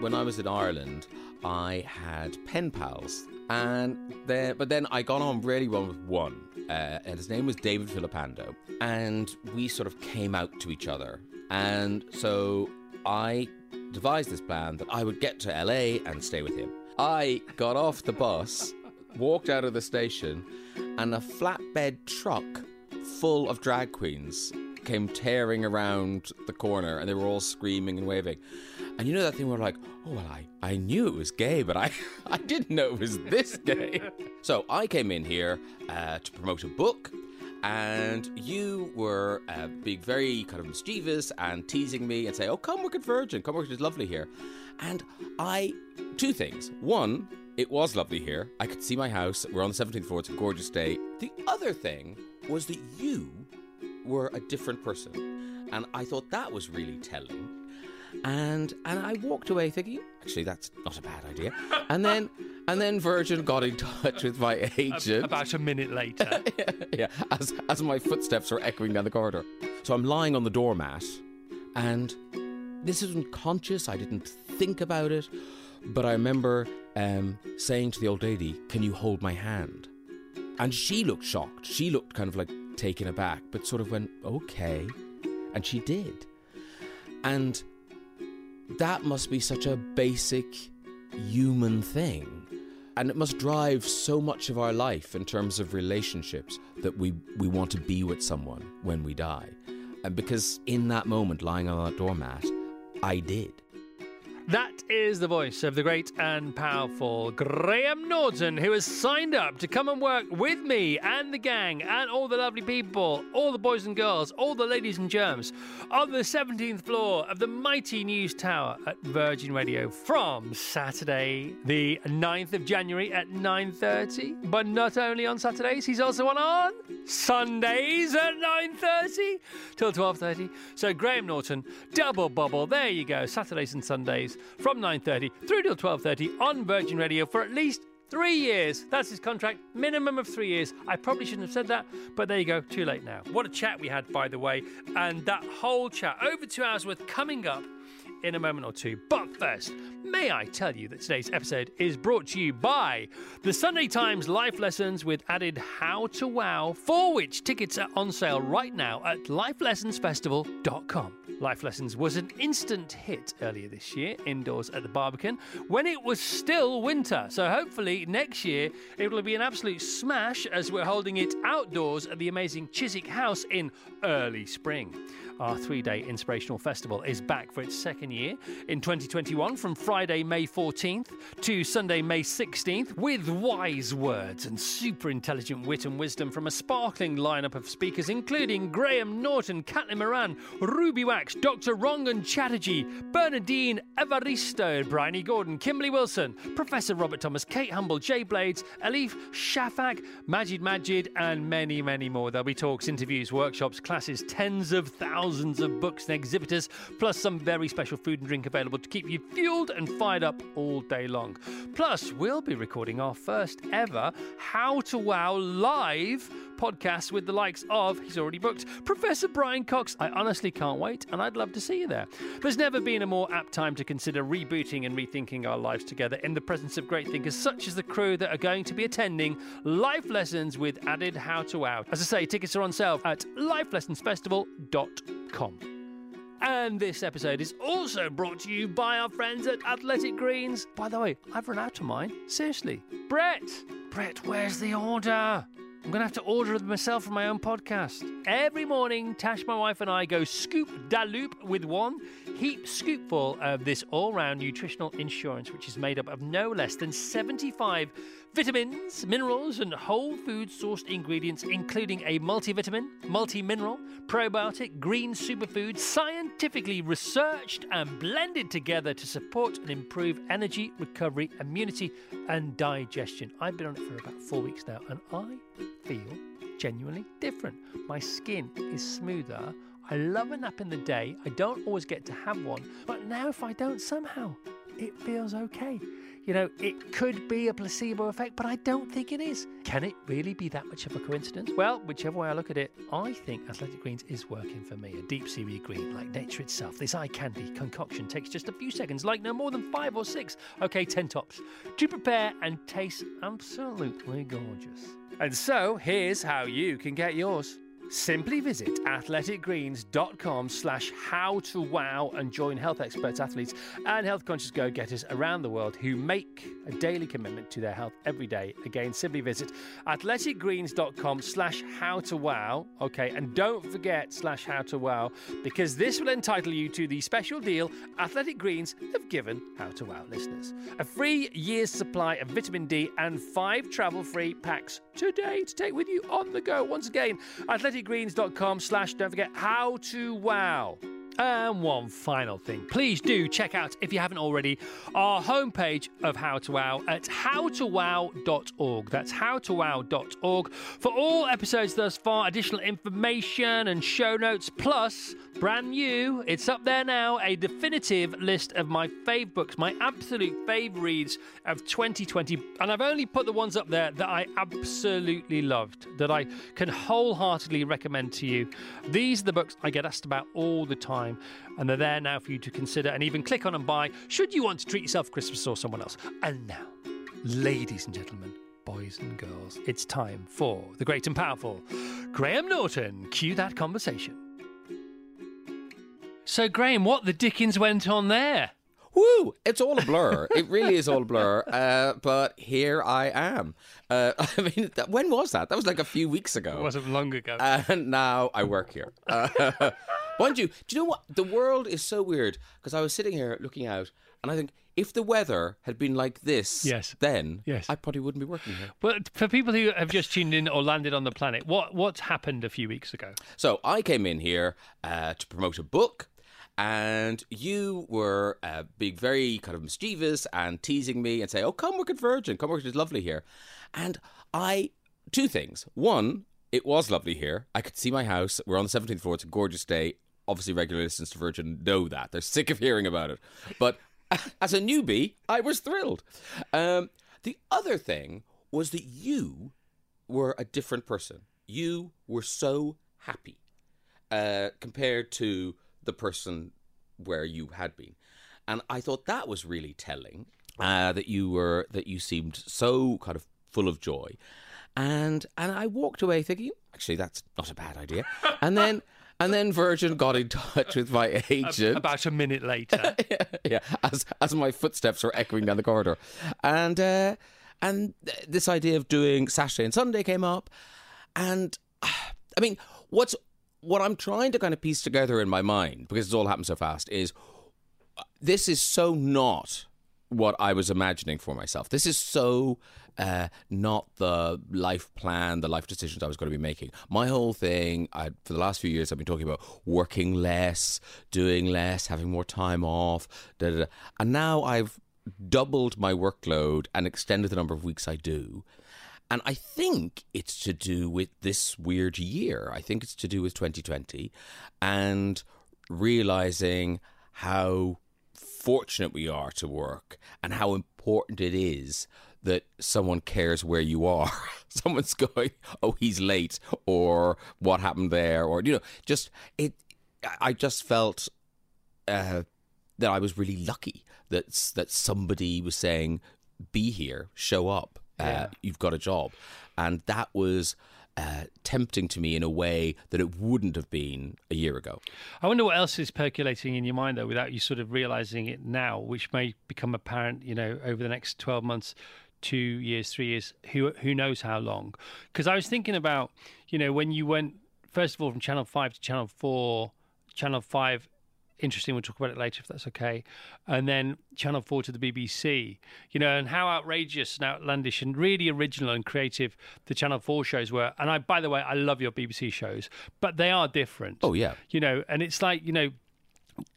when I was in Ireland, I had pen pals, and then but then I got on really well with one, uh, and his name was David Filipando, and we sort of came out to each other, and so I devised this plan that I would get to LA and stay with him. I got off the bus, walked out of the station, and a flatbed truck full of drag queens came tearing around the corner and they were all screaming and waving. And you know that thing where like, oh well I, I knew it was gay, but I, I didn't know it was this gay. so I came in here uh, to promote a book and you were uh, being very kind of mischievous and teasing me and say, "Oh, come work at Virgin. Come work. It's lovely here." And I, two things. One, it was lovely here. I could see my house. We're on the 17th floor. It's a gorgeous day. The other thing was that you were a different person, and I thought that was really telling. And and I walked away thinking, actually, that's not a bad idea. And then and then Virgin got in touch with my agent. About a minute later. yeah, as as my footsteps were echoing down the corridor. So I'm lying on the doormat, and this isn't conscious. I didn't think about it, but I remember um, saying to the old lady, "Can you hold my hand?" And she looked shocked. She looked kind of like taken aback, but sort of went, "Okay," and she did. And that must be such a basic human thing. And it must drive so much of our life in terms of relationships that we, we want to be with someone when we die. And because in that moment, lying on that doormat, I did. That is the voice of the great and powerful Graham Norton, who has signed up to come and work with me and the gang and all the lovely people, all the boys and girls, all the ladies and germs, on the 17th floor of the mighty news tower at Virgin Radio from Saturday, the 9th of January at 9.30. But not only on Saturdays, he's also on on Sundays at 9.30 till 12.30. So Graham Norton, double bubble, there you go, Saturdays and Sundays from 9.30 through till 12.30 on Virgin Radio for at least three years. That's his contract, minimum of three years. I probably shouldn't have said that, but there you go, too late now. What a chat we had, by the way, and that whole chat, over two hours worth, coming up in a moment or two. But first, may I tell you that today's episode is brought to you by the Sunday Times Life Lessons with added How to Wow, for which tickets are on sale right now at lifelessonsfestival.com. Life Lessons was an instant hit earlier this year indoors at the Barbican when it was still winter. So hopefully next year it will be an absolute smash as we're holding it outdoors at the amazing Chiswick House in early spring. Our three day inspirational festival is back for its second year in 2021 from Friday, May 14th to Sunday, May 16th, with wise words and super intelligent wit and wisdom from a sparkling lineup of speakers, including Graham Norton, Caitlin Moran, Ruby Wax, Dr. Rangan Chatterjee, Bernardine Evaristo, Bryony Gordon, Kimberly Wilson, Professor Robert Thomas, Kate Humble, Jay Blades, Elif Shafak, Magid Magid, and many, many more. There'll be talks, interviews, workshops, classes, tens of thousands thousands of books and exhibitors, plus some very special food and drink available to keep you fueled and fired up all day long. Plus, we'll be recording our first ever How to Wow live podcast with the likes of, he's already booked, Professor Brian Cox. I honestly can't wait, and I'd love to see you there. There's never been a more apt time to consider rebooting and rethinking our lives together in the presence of great thinkers such as the crew that are going to be attending life lessons with added How to Wow. As I say, tickets are on sale at And this episode is also brought to you by our friends at Athletic Greens. By the way, I've run out of mine. Seriously. Brett! Brett, where's the order? I'm going to have to order it myself for my own podcast. Every morning, Tash, my wife, and I go scoop da loop with one heap scoopful of this all round nutritional insurance, which is made up of no less than 75 vitamins, minerals, and whole food sourced ingredients, including a multivitamin, multi mineral, probiotic, green superfood, scientifically researched and blended together to support and improve energy, recovery, immunity, and digestion. I've been on it for about four weeks now, and I feel genuinely different. My skin is smoother. I love a nap in the day. I don't always get to have one, but now if I don't somehow, it feels okay. You know, it could be a placebo effect, but I don't think it is. Can it really be that much of a coincidence? Well, whichever way I look at it, I think Athletic Greens is working for me. A deep seaweed green, like nature itself. This eye candy concoction takes just a few seconds, like no more than five or six, okay, ten tops, to prepare and taste absolutely gorgeous. And so, here's how you can get yours. Simply visit athleticgreens.com slash how to wow and join health experts, athletes, and health conscious go getters around the world who make a daily commitment to their health every day. Again, simply visit athleticgreens.com slash how to wow. Okay, and don't forget slash how to wow because this will entitle you to the special deal Athletic Greens have given How to Wow listeners. A free year's supply of vitamin D and five travel free packs today to take with you on the go. Once again, athleticgreens.com slash don't forget how to wow. And one final thing, please do check out, if you haven't already, our homepage of How to Wow at howtowow.org. That's howtowow.org for all episodes thus far, additional information and show notes, plus brand new, it's up there now, a definitive list of my fave books, my absolute fave reads of 2020. And I've only put the ones up there that I absolutely loved, that I can wholeheartedly recommend to you. These are the books I get asked about all the time, and they're there now for you to consider and even click on and buy should you want to treat yourself Christmas or someone else. And now, ladies and gentlemen, boys and girls, it's time for the great and powerful Graham Norton. Cue that conversation. So, Graham, what the dickens went on there? Woo! It's all a blur. it really is all a blur. Uh, but here I am. Uh, I mean, that, when was that? That was like a few weeks ago. It wasn't long ago. And now I work here. Uh, mind you, do you know what? The world is so weird because I was sitting here looking out and I think if the weather had been like this Yes. then, Yes. I probably wouldn't be working here. But for people who have just tuned in or landed on the planet, what what happened a few weeks ago? So I came in here uh, to promote a book, and you were uh, being very kind of mischievous and teasing me and say, "Oh, come work at Virgin. Come work. It's lovely here." And I two things. One, it was lovely here. I could see my house. We're on the seventeenth floor. It's a gorgeous day. Obviously, regular listeners to Virgin know that. They're sick of hearing about it. But as a newbie, I was thrilled. Um, the other thing was that you were a different person. You were so happy uh, compared to the person where you had been, and I thought that was really telling. Uh, that you were that you seemed so kind of full of joy, and and I walked away thinking, actually, that's not a bad idea. And then and then Virgin got in touch with my agent About a minute later. yeah, as as my footsteps were echoing down the corridor, and uh, and this idea of doing Saturday and Sunday came up, and I mean, what's what I'm trying to kind of piece together in my mind because it's all happened so fast is uh, this is so not what I was imagining for myself. This is so uh, not the life plan, the life decisions I was going to be making. My whole thing, I, for the last few years, I've been talking about working less, doing less, having more time off, da, da, da. and now I've doubled my workload and extended the number of weeks I do. And I think it's to do with this weird year. I think it's to do with 2020 and realizing how fortunate we are to work and how important it is that someone cares where you are. Someone's going, oh, he's late, or what happened there, or, you know, just it. I just felt uh, that I was really lucky that that somebody was saying, "Be here, show up, uh, you've got a job," and that was uh, tempting to me in a way that it wouldn't have been a year ago. I wonder what else is percolating in your mind though, without you sort of realizing it now, which may become apparent, you know, over the next twelve months, two years, three years, who who knows how long? Because I was thinking about, you know, when you went first of all from Channel Five to Channel Four, Channel Five. Interesting. We'll talk about it later if that's okay. And then Channel 4 to the BBC, you know, and how outrageous and outlandish and really original and creative the Channel 4 shows were. And I, by the way, I love your BBC shows, but they are different Oh yeah, you know and it's like you know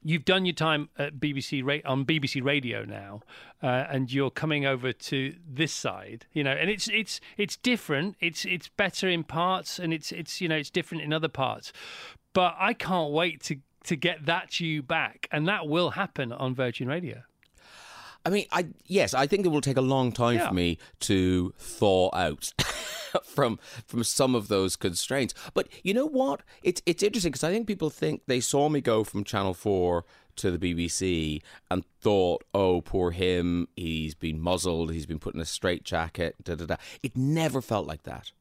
you've done your time at BBC on BBC Radio now, uh, and you're coming over to this side, you know, and it's it's it's different. It's it's better in parts, and it's it's you know it's different in other parts. But I can't wait to to get that you back, and that will happen on Virgin Radio. I mean, I yes, I think it will take a long time Yeah. for me to thaw out from from some of those constraints. But you know what? It's it's interesting because I think people think they saw me go from Channel Four to the BBC and thought, "Oh, poor him. He's been muzzled. He's been put in a straitjacket." Da da da. It never felt like that.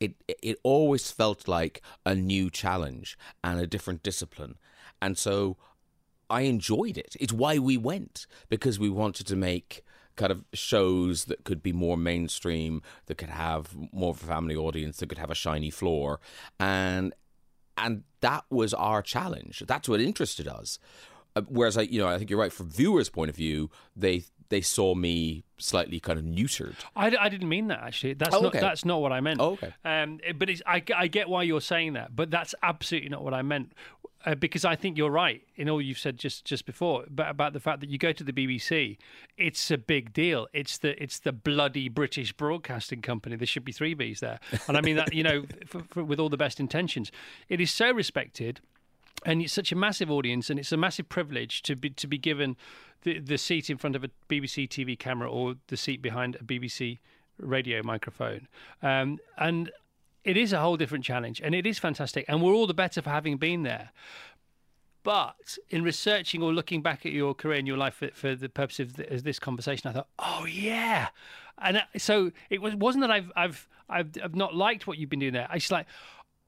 It it always felt like a new challenge and a different discipline, and so I enjoyed it. It's why we went because we wanted to make kind of shows that could be more mainstream, that could have more of a family audience, that could have a shiny floor, and and that was our challenge. That's what interested us. Uh, whereas I, you know, I think you're right. From viewers' point of view, they they saw me slightly kind of neutered. I, I didn't mean that actually. That's Oh, not that's not what I meant. Oh, okay. Um, but it's, I, I get why you're saying that, but that's absolutely not what I meant. Uh, because I think you're right in all you've said just just before about, about the fact that you go to the BBC, it's a big deal. It's the it's the bloody British Broadcasting Company. There should be three Bs there, and I mean that you know for, for, with all the best intentions. It is so respected and it's such a massive audience, and it's a massive privilege to be to be given the the seat in front of a BBC TV camera or the seat behind a BBC radio microphone, um, and it is a whole different challenge, and it is fantastic, and we're all the better for having been there. But in researching or looking back at your career and your life for, for the purpose of th- of this conversation, I thought, oh yeah, and uh, so it was wasn't that I've I've I've, I've not liked what you've been doing there. I just like.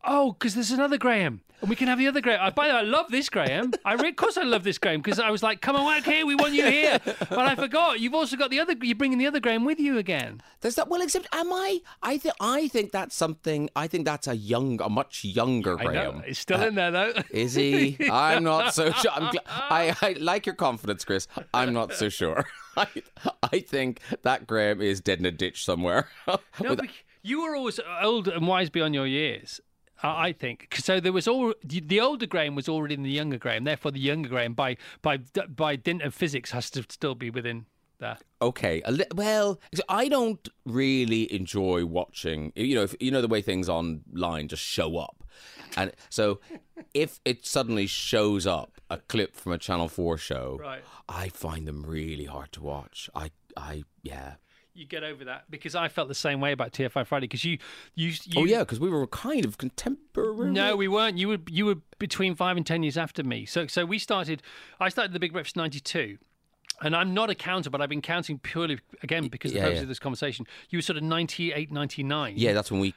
Oh, because there's another Graham, and we can have the other Graham. Uh, by the way, I love this Graham. I re- of course I love this Graham because I was like, "Come on, work here. We want you here." But I forgot you've also got the other. You're bringing the other Graham with you again. There's that. Well, except am I? I think I think that's something. I think that's a young, a much younger Graham. it's still in there though. Is he? I'm not so sure. I'm gl- I, I like your confidence, Chris. I'm not so sure. I, I think that Graham is dead in a ditch somewhere. No, you were always old and wise beyond your years. I think so. There was all the the older Graham was already in the younger Graham. Therefore, the younger Graham, by by by dint of physics, has to still be within there. okay. A li- well, I don't really enjoy watching. You know, if, you know the way things online just show up, and so if it suddenly shows up a clip from a Channel Four show, Right. I find them really hard to watch. I, I, yeah. You get over that because I felt the same way about TFI Friday because you, you, you. oh yeah, because we were kind of contemporary. No, we weren't. You were you were between five and ten years after me. So so we started. I started the Big Breakfast '92. And I'm not a counter, but I've been counting purely again because of the Yeah, purpose yeah. of this conversation. You were sort of 98, 99. Yeah, that's when we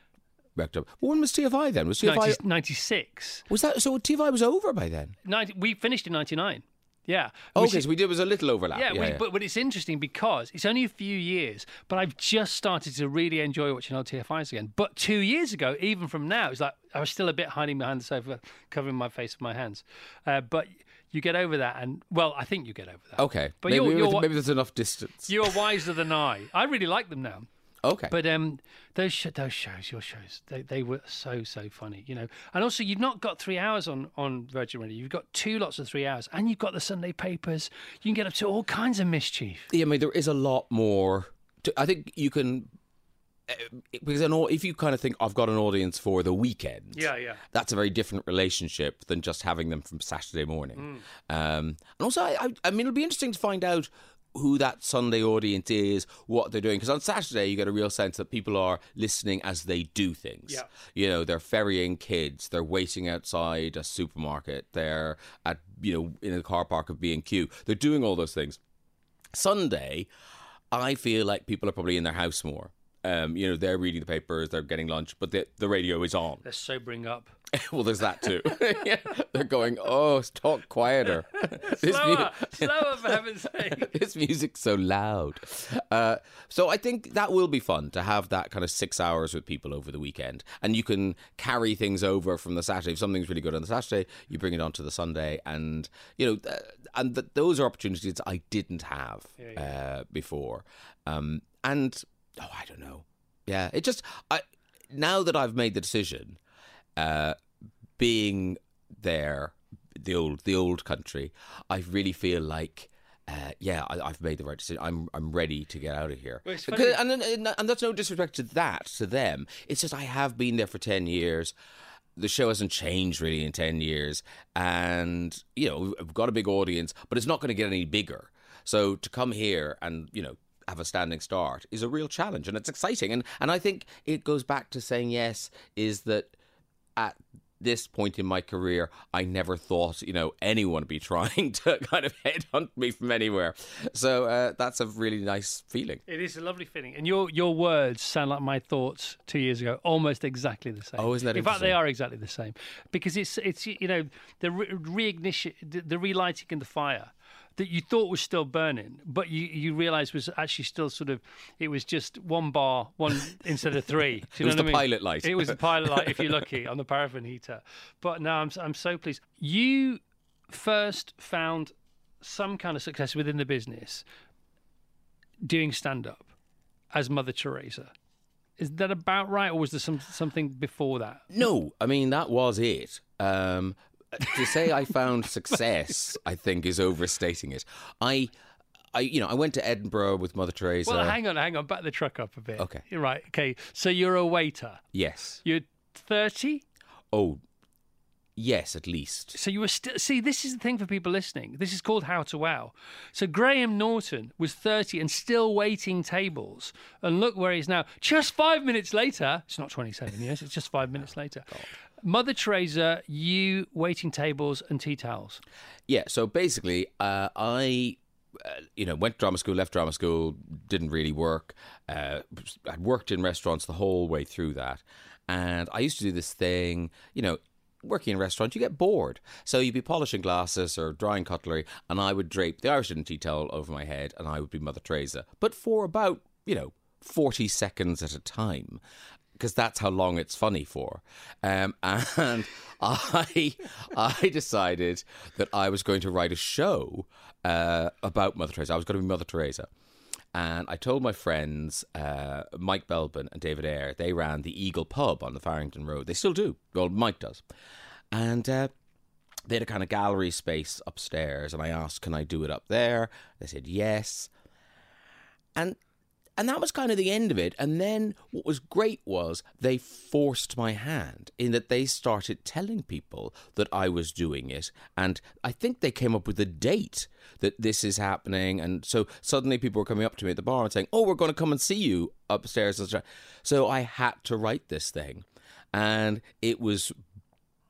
wrecked up. When was TFI then? Was TFI 90, 96. was that so? TFI was over by then. 90, we finished in 99. Yeah. Oh, Which okay, is- so we did was a little overlap. yeah, Yeah, we, yeah. But, but it's interesting because it's only a few years, but I've just started to really enjoy watching old TFIs again. But two years ago, even from now, it's like I was still a bit hiding behind the sofa, covering my face with my hands. Uh, but you get over that, and well, I think you get over that. okay, But maybe, you're, you're, maybe there's enough distance. you're wiser than I. I really like them now. Okay, But um, those sh- those shows, your shows, they, they were so so funny, you know. And also, you've not got three hours on on Virgin Radio. You've got two lots of three hours, and you've got the Sunday papers. You can get up to all kinds of mischief. yeah, I mean there is a lot more. To, I think you can. uh, Because an, if you kind of think I've got an audience for the weekend, yeah. Yeah, that's a very different relationship than just having them from Saturday morning. Um, and also, I, I mean, it'll be interesting to find out who that Sunday audience is, what they're doing. Because on Saturday, you get a real sense that people are listening as they do things. Yeah. You know, they're ferrying kids, they're waiting outside a supermarket, they're at, you know, in a car park of B&Q. They're doing all those things. Sunday, I feel like people are probably in their house more. Um, you know, they're reading the papers, they're getting lunch, but the, the radio is on. They're sobering up. well, there's that too. yeah. They're going, oh, talk quieter. this, Slower, slower, for heaven's sake. this music's so loud. Uh, so I think that will be fun to have that kind of six hours with people over the weekend. And you can carry things over from the Saturday. If something's really good on the Saturday, you bring it on to the Sunday. And, you know, and th- those are opportunities I didn't have Uh, before. Um, and, oh, I don't know. Yeah, it just, I, now that I've made the decision, uh, being there, the old the old country, I really feel like. Uh, yeah, I, I've made the right decision. I'm I'm ready to get out of here. Well, it's Because- funny- and, and and that's no disrespect to that to them. It's just I have been there for ten years. The show hasn't changed really in ten years, and you know we've got a big audience, but it's not going to get any bigger. So to come here and you know have a standing start is a real challenge, and it's exciting. And and I think it goes back to saying yes is that at this point in my career, I never thought, you know, anyone would be trying to kind of headhunt me from anywhere. So uh, that's a really nice feeling. It is a lovely feeling, and your your words sound like my thoughts two years ago, almost exactly the same. Oh, isn't that In fact, they are exactly the same because it's it's you know the re- reignition, the, the relighting in the fire that you thought was still burning, but you you realise was actually still sort of it was just one bar, one instead of three. It was the I mean? pilot light. It was the pilot light, if you're lucky, on the paraffin heater. But no, I'm I'm so pleased. You first found some kind of success within the business doing stand up as Mother Teresa. Is that about right, or was there some something before that? No, I mean that was it. Um, to say I found success, I think, is overstating it. I, I, you know, I went to Edinburgh with Mother Teresa. Well, hang on, hang on, back the truck up a bit. Okay. You're right. Okay, so you're a waiter. yes. You're thirty. Oh, yes, at least. So you were still see. This is the thing for people listening. This is called How to Wow. So Graham Norton was thirty and still waiting tables, and look where he's now. Just five minutes later, it's not twenty-seven years. It's just five minutes later. Mother Teresa, you waiting tables and tea towels. Yeah. So basically, uh, I. Uh, you know, went to drama school, left drama school, didn't really work. Uh, I'd worked in restaurants the whole way through that. And I used to do this thing, you know, working in a restaurant, you get bored. So you'd be polishing glasses or drying cutlery, and I would drape the Irish tea towel over my head, and I would be Mother Teresa. But for about, you know, 40 seconds at a time. Because that's how long it's funny for, um, and I, I decided that I was going to write a show uh, about Mother Teresa. I was going to be Mother Teresa, and I told my friends, uh, Mike Belben and David Eyre, they ran the Eagle Pub on the Farringdon Road. They still do. Well, Mike does. And uh, they had a kind of gallery space upstairs. And I asked, can I do it up there? They said yes. And and that was kind of the end of it. And then what was great was they forced my hand in that they started telling people that I was doing it. And I think they came up with a date that this is happening. And so suddenly people were coming up to me at the bar and saying, Oh, we're going to come and see you upstairs. So I had to write this thing. And it was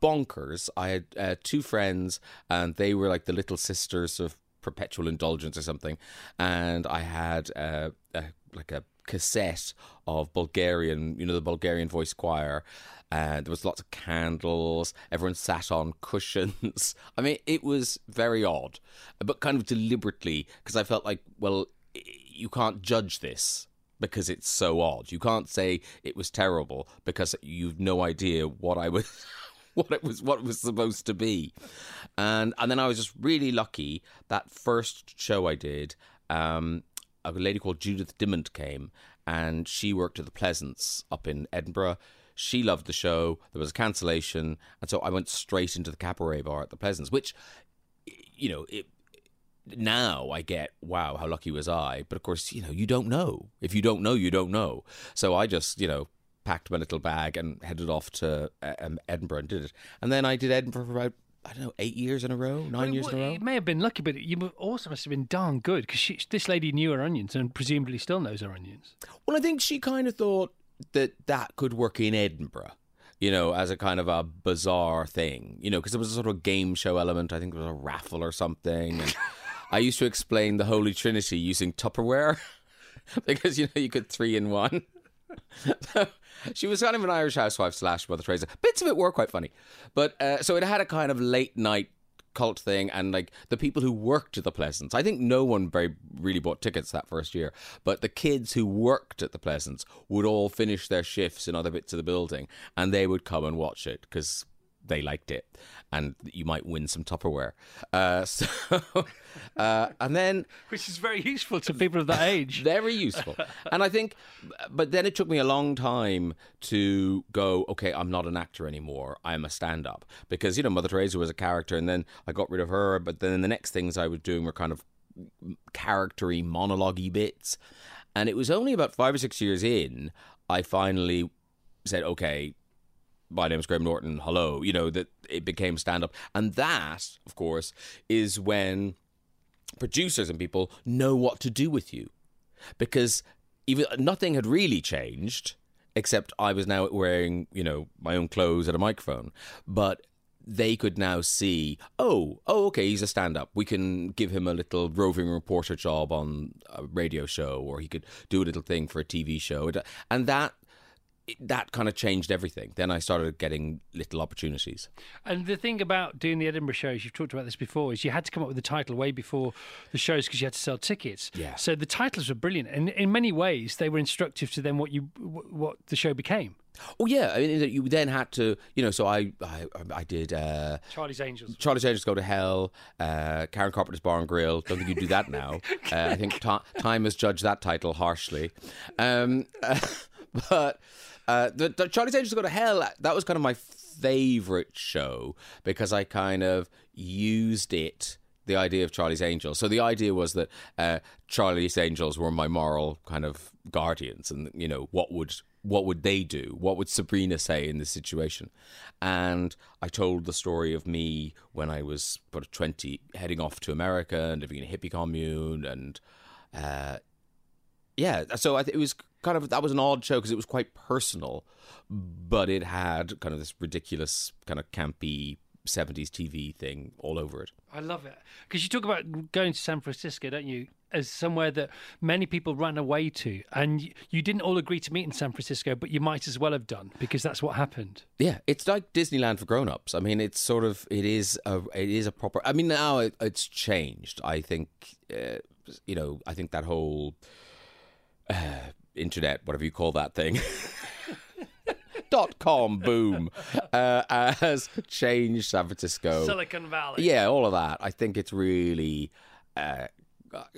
bonkers. I had uh, two friends, and they were like the little sisters of perpetual indulgence or something. And I had uh, a, like a cassette of Bulgarian, you know, the Bulgarian voice choir. And there was lots of candles. Everyone sat on cushions. I mean, it was very odd, but kind of deliberately because I felt like, well, you can't judge this because it's so odd. You can't say it was terrible because you've no idea what I was what it was what it was supposed to be. And and then I was just really lucky that first show I did, um, a lady called Judith Dimant came and she worked at the Pleasance up in Edinburgh. She loved the show. There was a cancellation, and so I went straight into the cabaret bar at the Pleasance, which, you know, it, now I get, wow, how lucky was I? But of course, you know, you don't know. If you don't know, you don't know. So I just, you know, packed my little bag and headed off to uh, um, Edinburgh and did it. And then I did Edinburgh for about, I don't know, eight years in a row, nine Well, years in a row. It may have been lucky, but you also must have been darn good because this lady knew her onions and presumably still knows her onions. Well, I think she kind of thought that that could work in Edinburgh. You know, as a kind of a bizarre thing, you know, because there was a sort of game show element. I think there was a raffle or something. And I used to explain the Holy Trinity using Tupperware because, you know, you could three in one. so she was kind of an Irish housewife slash Mother Teresa. Bits of it were quite funny. But uh, so it had a kind of late night cult thing and like the people who worked at the Pleasance. I think no one very really bought tickets that first year, but the kids who worked at the Pleasance would all finish their shifts in other bits of the building and they would come and watch it because they liked it and you might win some Tupperware. Uh, so, uh, and then Which is very useful to people of that age. very useful. and I think, but then it took me a long time to go, okay, I'm not an actor anymore. I'm a stand up. Because, you know, Mother Teresa was a character and then I got rid of her. But then the next things I was doing were kind of charactery, monologue bits. And it was only about five or six years in, I finally said, okay, my name's Graham Norton. Hello. You know, that it became stand up. And that, of course, is when producers and people know what to do with you because even nothing had really changed except I was now wearing, you know, my own clothes and a microphone. But they could now see, oh, oh, okay, he's a stand-up. We can give him a little roving reporter job on a radio show, or he could do a little thing for a TV show, and that that kind of changed everything. Then I started getting little opportunities. And the thing about doing the Edinburgh shows, you've talked about this before, is you had to come up with the title way before the shows because you had to sell tickets. Yeah. So the titles were brilliant, and in many ways they were instructive to then what you what the show became. Oh yeah, I mean you then had to, you know. So I I, I did uh, Charlie's Angels. Charlie's Angels go to hell. Uh, Karen Carpenter's Bar and Grill. Don't think you do that now. uh, I think ta- time has judged that title harshly. Um, but uh, the, the Charlie's Angels Go to Hell, that was kind of my favorite show because I kind of used it the idea of Charlie's Angels. So the idea was that uh, Charlie's Angels were my moral kind of guardians, and you know what would what would they do? What would Sabrina say in this situation? And I told the story of me when I was about twenty, heading off to America and living in a hippie commune, and uh, yeah, so it was kind of that was an odd show because it was quite personal, but it had kind of this ridiculous kind of campy 70s TV thing all over it. I love it because you talk about going to San Francisco, don't you? As somewhere that many people ran away to, and you didn't all agree to meet in San Francisco, but you might as well have done because that's what happened. Yeah, it's like Disneyland for grown-ups. I mean, it's sort of it is a it is a proper. I mean, now it, it's changed. I think uh, you know. I think that whole uh, internet, whatever you call that thing. dot com boom uh, has changed San Francisco, Silicon Valley. Yeah, all of that. I think it's really. Uh,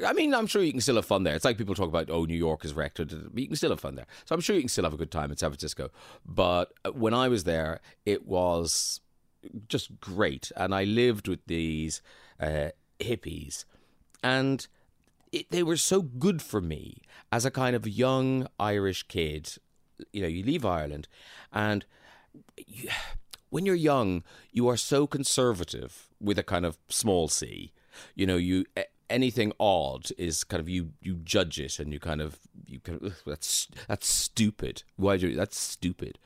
I mean, I'm sure you can still have fun there. It's like people talk about, oh, New York is wrecked. But you can still have fun there. So I'm sure you can still have a good time in San Francisco. But uh, when I was there, it was just great. And I lived with these uh, hippies. And it, they were so good for me as a kind of young Irish kid. You know, you leave Ireland, and you, when you're young, you are so conservative with a kind of small c. You know, you anything odd is kind of you you judge it and you kind of you kind of that's that's stupid. Why do you, that's stupid,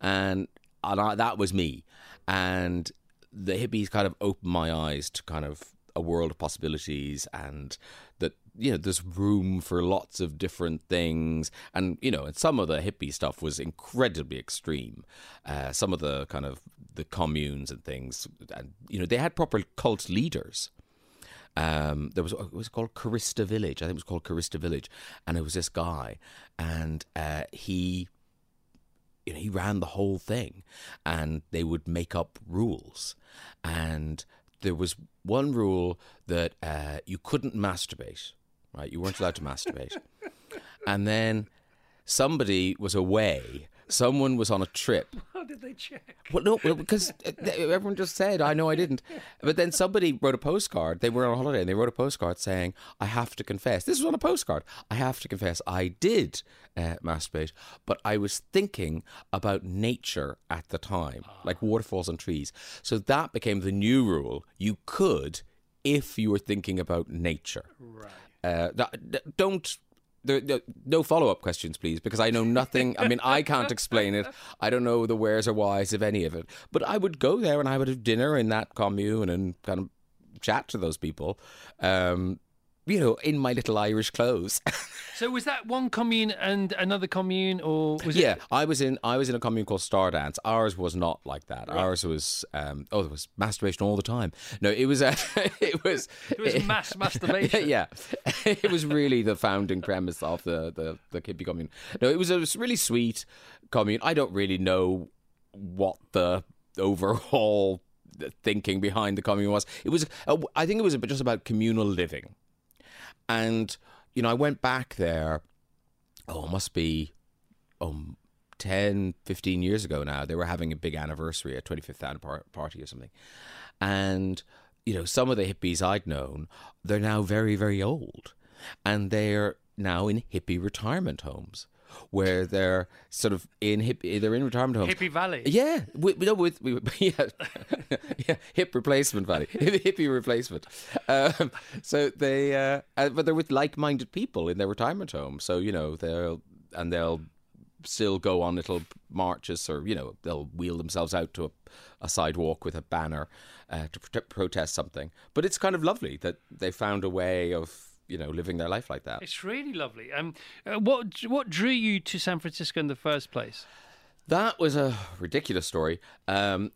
and and I, that was me, and the hippies kind of opened my eyes to kind of a world of possibilities and that you know there's room for lots of different things. And you know and some of the hippie stuff was incredibly extreme. Uh, some of the kind of the communes and things and you know they had proper cult leaders. Um, there was it was called Kerista Village. I think it was called Kerista Village, and it was this guy, and uh, he, you know, he ran the whole thing, and they would make up rules, and there was one rule that uh, you couldn't masturbate, right? You weren't allowed to masturbate. and then somebody was away. Someone was on a trip. How did they check? Well, no, well, because everyone just said, I know I didn't. But then somebody wrote a postcard. They were on holiday and they wrote a postcard saying, I have to confess. This was on a postcard. I have to confess, I did uh, masturbate, but I was thinking about nature at the time, like waterfalls and trees. So that became the new rule. You could if you were thinking about nature. Right. Uh, don't there, there, no follow up questions, please, because I know nothing. I mean, I can't explain it. I don't know the wheres or whys of any of it. But I would go there and I would have dinner in that commune and kind of chat to those people. Um, you know, in my little Irish clothes. so was that one commune and another commune, or was yeah, it? I was in I was in a commune called Star Dance. Ours was not like that. Right. Ours was um, oh, there was masturbation all the time. No, it was uh, it was it was mass masturbation. yeah, it was really the founding premise of the the the hippie commune. No, it was a really sweet commune. I don't really know what the overall thinking behind the commune was. It was uh, I think it was just about communal living and, you know, I went back there, oh, it must be um, 10, 15 years ago now. They were having a big anniversary, a 25th anniversary party or something. And, you know, some of the hippies I'd known, they're now very, very old. And they're now in hippie retirement homes where they're sort of in hip, they're in retirement homes. Hippie Valley. Yeah, with, no, with, with yeah, yeah, hip replacement valley, hippie replacement. Um, so they, uh, uh, but they're with like-minded people in their retirement home. So you know they'll and they'll still go on little marches, or you know they'll wheel themselves out to a, a sidewalk with a banner uh, to pro- protest something. But it's kind of lovely that they found a way of you know living their life like that. It's really lovely. Um, uh, what what drew you to San Francisco in the first place? That was a ridiculous story. Um,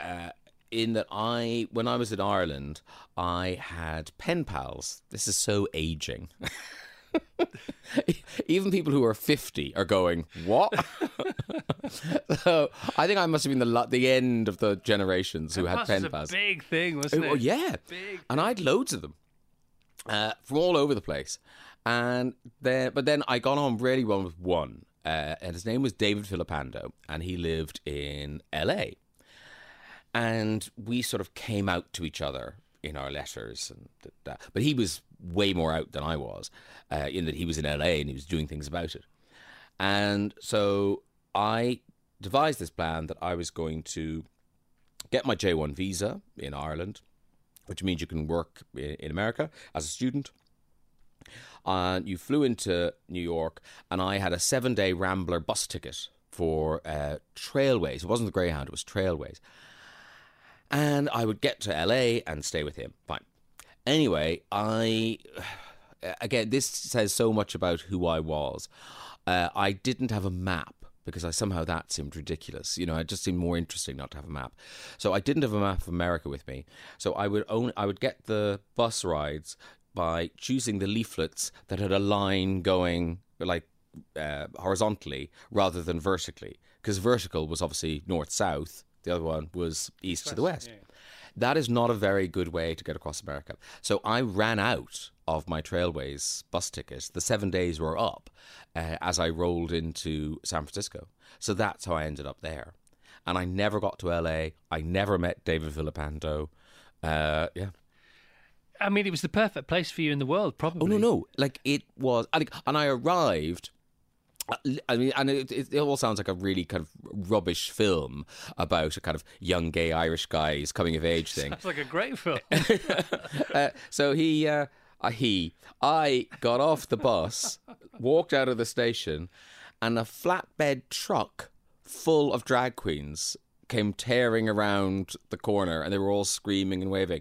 uh, in that I, when I was in Ireland, I had pen pals. This is so aging. Even people who are 50 are going, What? so I think I must have been the the end of the generations who had pen pals. big thing, wasn't it? Oh, yeah. Big. And I had loads of them uh, from all over the place. And then, but then I got on really well with one, uh, and his name was David Filipando, and he lived in LA. And we sort of came out to each other in our letters, and that. but he was way more out than I was, uh, in that he was in LA and he was doing things about it. And so I devised this plan that I was going to get my J1 visa in Ireland, which means you can work in America as a student. And you flew into New York, and I had a seven day Rambler bus ticket for uh, Trailways. It wasn't the Greyhound, it was Trailways. And I would get to LA and stay with him. Fine. Anyway, I. Again, this says so much about who I was. Uh, I didn't have a map because I somehow that seemed ridiculous. You know, it just seemed more interesting not to have a map. So I didn't have a map of America with me. So I would only I would get the bus rides by choosing the leaflets that had a line going like uh, horizontally rather than vertically, because vertical was obviously north south. The other one was east to the west. That is not a very good way to get across America. So I ran out of my Trailways bus ticket. The seven days were up uh, as I rolled into San Francisco. So that's how I ended up there. And I never got to LA. I never met David Villapando. Uh, yeah. I mean, it was the perfect place for you in the world, probably. Oh no, no! Like it was, and and I arrived. I mean, and it, it, all sounds like a really kind of rubbish film about a kind of young gay Irish guys coming of age thing. That's like a great film. uh, so he, uh, uh, he, I got off the bus, walked out of the station, and a flatbed truck full of drag queens came tearing around the corner, and they were all screaming and waving.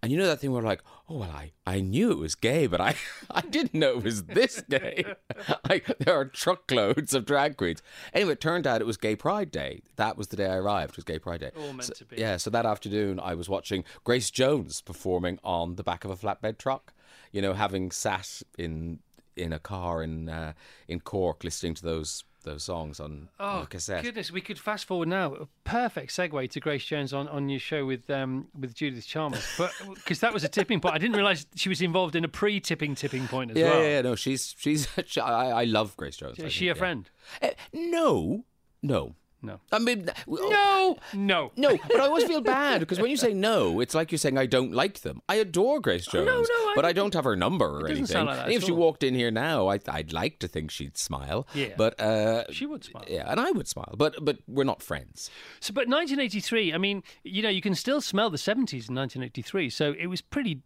And you know that thing where like, oh well, I, I knew it was gay, but I, I didn't know it was this gay. like there are truckloads of drag queens. Anyway, it turned out it was Gay Pride Day. That was the day I arrived. It Was Gay Pride Day. All meant So- to be. Yeah. So that afternoon, I was watching Grace Jones performing on the back of a flatbed truck. You know, having sat in in a car in uh, in Cork, listening to those those songs on, on Oh, cassette. goodness, we could fast forward now. A perfect segue to Grace Jones on, on your show with um, with Judith Chalmers, but because that was a tipping point. I didn't realise she was involved in a pre-tipping tipping point as Yeah, well. yeah, yeah, no, she's she's. She, I, I love Grace Jones. I Is think, she a yeah. friend? Uh, no, no, No. I mean, No, no, No, but I always feel bad because when you say no, it's like you're saying I don't like them. I adore Grace Jones, no, I but I don't have her number or anything. sound like that if she all. walked in here now, I, I'd like to think she'd smile. Yeah. but uh, She would smile. Yeah, and I would smile, but but we're not friends. So, but 1983. I mean, you know, you can still smell the 70s in 1983. So it was pretty,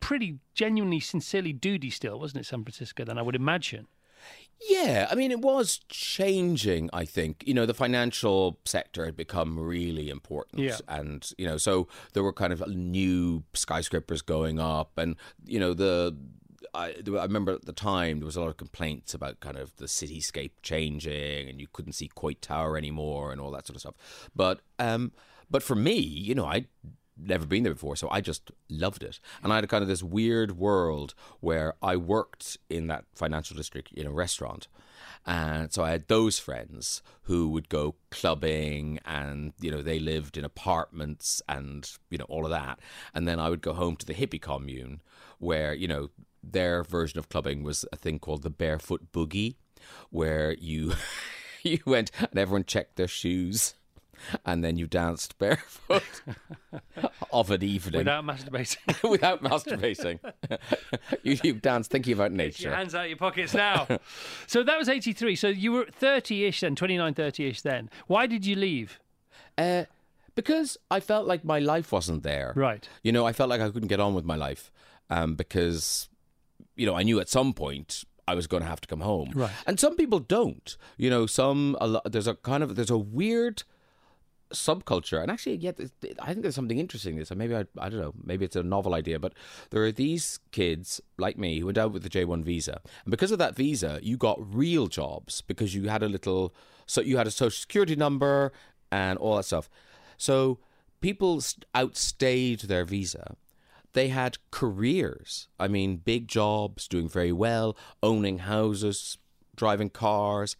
pretty genuinely, sincerely duty still, wasn't it, San Francisco? Then I would imagine. Yeah, I mean, it was changing, I think. You know, the financial sector had become really important. Yeah. And, you know, so there were kind of new skyscrapers going up. And, you know, the. I, I remember at the time there was a lot of complaints about kind of the cityscape changing and you couldn't see Coit Tower anymore and all that sort of stuff. But um, but for me, you know, I'd never been there before, so I just loved it. And I had kind of this weird world where I worked in that financial district in a restaurant. And so I had those friends who would go clubbing and, you know, they lived in apartments and, you know, all of that. And then I would go home to the hippie commune where, you know, their version of clubbing was a thing called the barefoot boogie, where you you went and everyone checked their shoes and then you danced barefoot of an evening Without masturbating. without masturbating. you, you dance thinking about nature. your nature. hands out of your pockets now. so that was 83. So you were 30-ish then, 29, 30-ish then. Why did you leave? Uh, because I felt like my life wasn't there. Right. You know, I felt like I couldn't get on with my life um, because, you know, I knew at some point I was going to have to come home. Right. And some people don't. You know, some a lot, there's a kind of there's a weird subculture, and actually, yet I think there's something interesting. in This, maybe I, I don't know, maybe it's a novel idea, but there are these kids like me who went out with the J1 visa, and because of that visa, you got real jobs because you had a little, so you had a social security number and all that stuff. So people outstayed their visa. They had careers. I mean, big jobs, doing very well, owning houses, driving cars.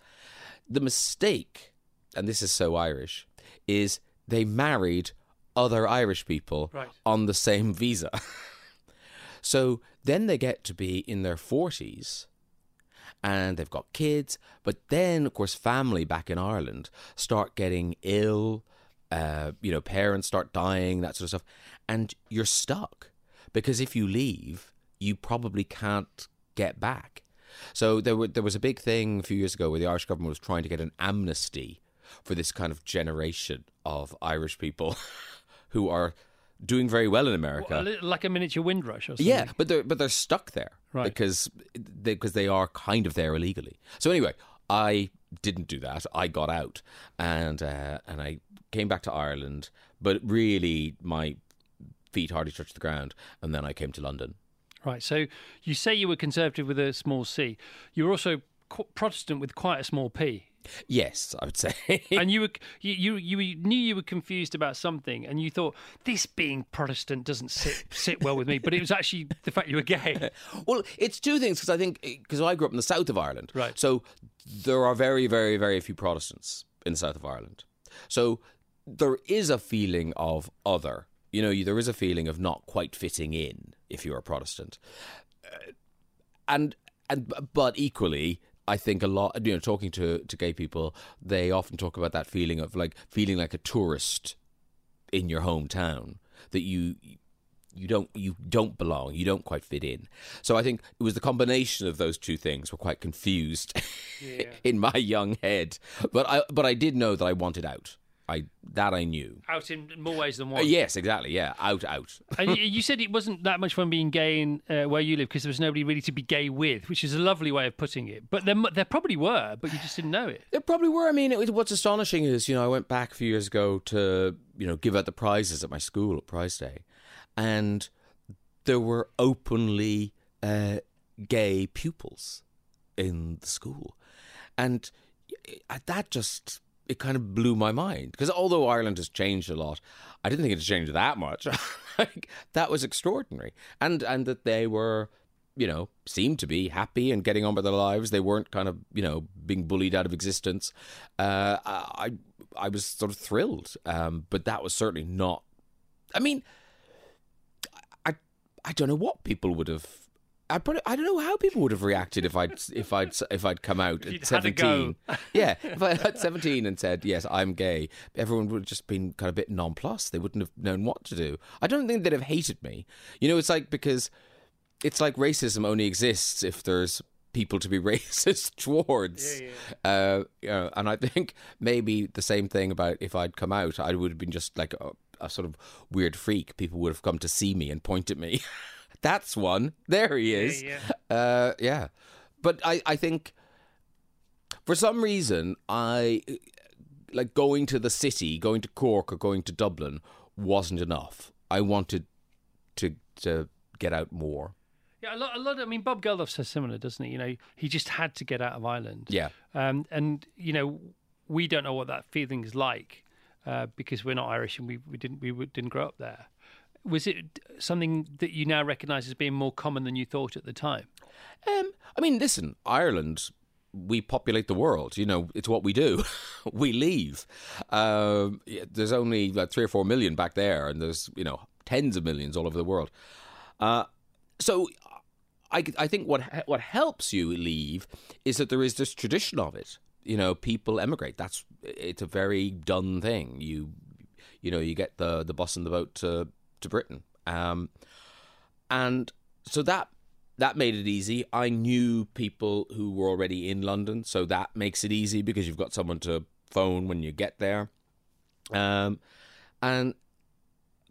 The mistake, and this is so Irish, is they married other Irish people Right. on the same visa. so then they get to be in their 40s and they've got kids. But then, of course, family back in Ireland start getting ill. Uh, you know, parents start dying, that sort of stuff, and you're stuck because if you leave, you probably can't get back. So there were there was a big thing a few years ago where the Irish government was trying to get an amnesty for this kind of generation of Irish people who are doing very well in America. Li- like a miniature Windrush or something. Yeah, but they're but they're stuck there Right. because they because they are kind of there illegally. So anyway, I didn't do that. I got out and uh, and I came back to Ireland, but really my feet hardly touched the ground, and then I came to London. Right. So you say you were conservative with a small c. You were also Protestant with quite a small p. Yes, I would say. and you were you, you you knew you were confused about something, and you thought this being Protestant doesn't sit sit well with me. But it was actually the fact you were gay. Well, it's two things because I think because I grew up in the south of Ireland, Right. So there are very, very, very few Protestants in the south of Ireland. So there is a feeling of other. You know, there is a feeling of not quite fitting in if you're a Protestant, Uh, and and but equally. I think a lot, you know, talking to, to gay people, they often talk about that feeling of like feeling like a tourist in your hometown that you you don't you don't belong you don't quite fit in. So i think it was the combination of those two things were quite confused in my young head. But i but i did know that i wanted out i that i knew Out in more ways than Uh, one. yes exactly yeah out out and you- you said it wasn't that much fun being gay in uh, where you live because there was nobody really to be gay with, which is a lovely way of putting it. But there, there probably were, but you just didn't know it. There probably were. I mean, it what's astonishing is, you know, I went back a few years ago to, you know, give out the prizes at my school at Prize Day, and there were openly uh, gay pupils in the school, and uh, that just it kind of blew my mind because although Ireland has changed a lot, I didn't think it had changed that much. like, that was extraordinary, and and that they were you know, seemed to be happy and getting on with their lives. They weren't kind of, you know, being bullied out of existence. Uh, I, I was sort of thrilled, um, but that was certainly not. I mean, I, I don't know what people would have. I probably, I don't know how people would have reacted if I'd if I'd if I'd come out at had a go. seventeen. yeah, if I had seventeen and said yes, I'm gay, everyone would have just been kind of a bit nonplussed. They wouldn't have known what to do. I don't think they'd have hated me. You know, it's like because it's like racism only exists if there's people to be racist towards. Uh, you know, and I think maybe the same thing about if I'd come out, I would have been just like a, a sort of weird freak. People would have come to see me and point at me. That's one. There he is. yeah. Uh, yeah. But I, I think for some reason, I like going to the city, going to Cork or going to Dublin wasn't enough. I wanted to to get out more. Yeah, a lot, a lot. I mean, Bob Geldof says similar, doesn't he? You know, he just had to get out of Ireland. Yeah. Um, and you know, we don't know what that feeling is like uh, because we're not Irish and we, we didn't we didn't grow up there. Was it something that you now recognise as being more common than you thought at the time? Um, I mean, listen, Ireland, we populate the world. You know, it's what we do. we leave. Um, there's only like three or four million back there, and there's you know tens of millions all over the world. Uh, so, I I think what what helps you leave is that there is this tradition of it. You know, people emigrate. That's it's a very done thing. You you know, you get the the bus and the boat to to Britain. Um, and so that that made it easy. I knew people who were already in London, so that makes it easy because you've got someone to phone when you get there. Um, and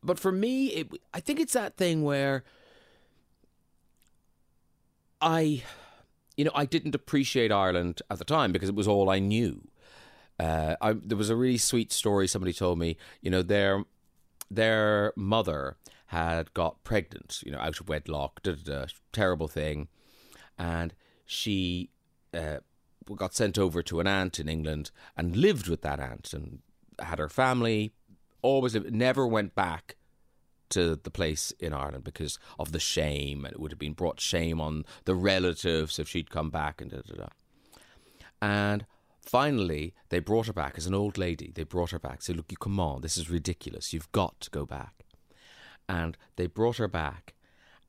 but for me, it, I think it's that thing where I, you know, I didn't appreciate Ireland at the time because it was all I knew. Uh, I, there was a really sweet story somebody told me. You know, their their mother had got pregnant, you know, out of wedlock, da, da, da, terrible thing, and she uh, got sent over to an aunt in England and lived with that aunt and had her family. Always lived, never went back to the place in Ireland because of the shame, and it would have been brought shame on the relatives if she'd come back and da da da. And finally, they brought her back as an old lady. They brought her back. Said, "Look, you come on. This is ridiculous. You've got to go back." And they brought her back,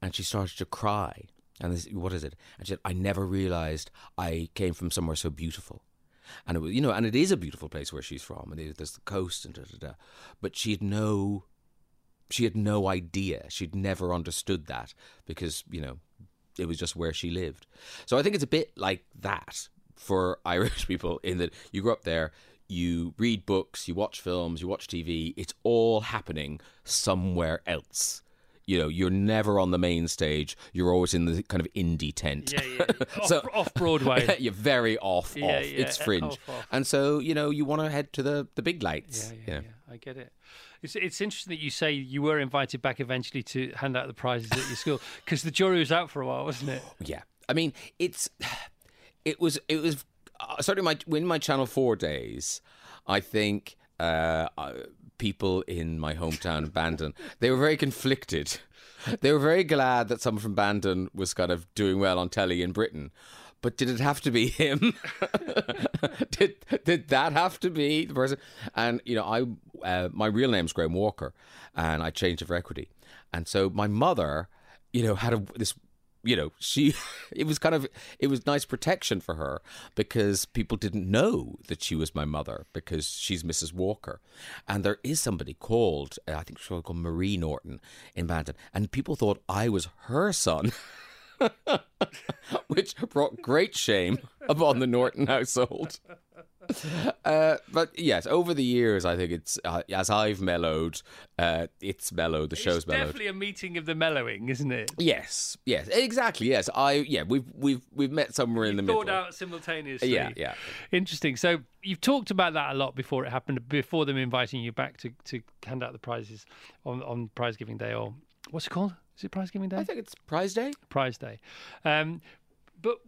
and she started to cry. And this, what is it? And she said, "I never realized I came from somewhere so beautiful." And it was, you know, and it is a beautiful place where she's from, and there's the coast and da da da. But she had no she had no idea. She'd never understood that because, you know, it was just where she lived. So I think it's a bit like that for Irish people in that you grow up there, you read books, you watch films, you watch TV, it's all happening somewhere else. You know, you're never on the main stage. You're always in the kind of indie tent. Yeah, yeah. Off, So- off Broadway. you're very off, Yeah, off. yeah, It's fringe. off, off. And so, you know, you want to head to the, the big lights. Yeah, you yeah, know. yeah. I get it. It's it's interesting that you say you were invited back eventually to hand out the prizes at your school because the jury was out for a while, wasn't it? Yeah, I mean, it's it was it was uh, certainly my in my Channel Four days. I think uh, people in my hometown of Bandon they were very conflicted. They were very glad that someone from Bandon was kind of doing well on telly in Britain. But did it have to be him? did did that have to be the person? And you know, I uh, my real name's Graham Walker, and I changed it for equity. And so my mother, you know, had a, this you know, she, it was kind of, it was nice protection for her because people didn't know that she was my mother because she's Mrs. Walker. And there is somebody called, uh, I think she's called Marie Norton in Bandon, and people thought I was her son. Which brought great shame upon the Norton household. Uh, but yes, over the years, I think it's uh, as I've mellowed, uh, it's mellowed. The show's it's mellowed. definitely a meeting of the mellowing, isn't it? Yes, yes, exactly. Yes, I yeah, we've we've we've met somewhere in the middle. Thought middle. out simultaneously. Yeah, yeah. Interesting. So you've talked about that a lot before it happened, before them inviting you back to, to hand out the prizes on, on prize giving day or what's it called? Is it prize giving day? I think it's Prize Day. prize day. Um, but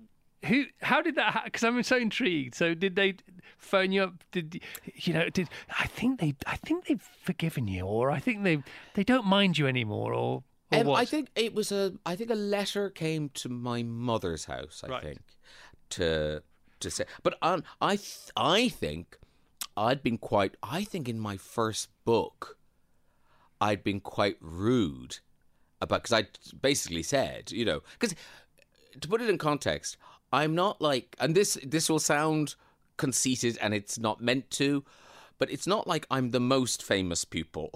who? How did that? Because I'm so intrigued. So did they phone you up? Did you know? Did I think they? I think they've forgiven you, or I think they they don't mind you anymore, or. or Um, I think it was a. I think a letter came to my mother's house. I Right. think to to say, but um, I th- I think I'd been quite. I think in my first book, I'd been quite rude about because I basically said, you know, because to put it in context, I'm not like, and this this will sound conceited, and it's not meant to, but it's not like I'm the most famous pupil.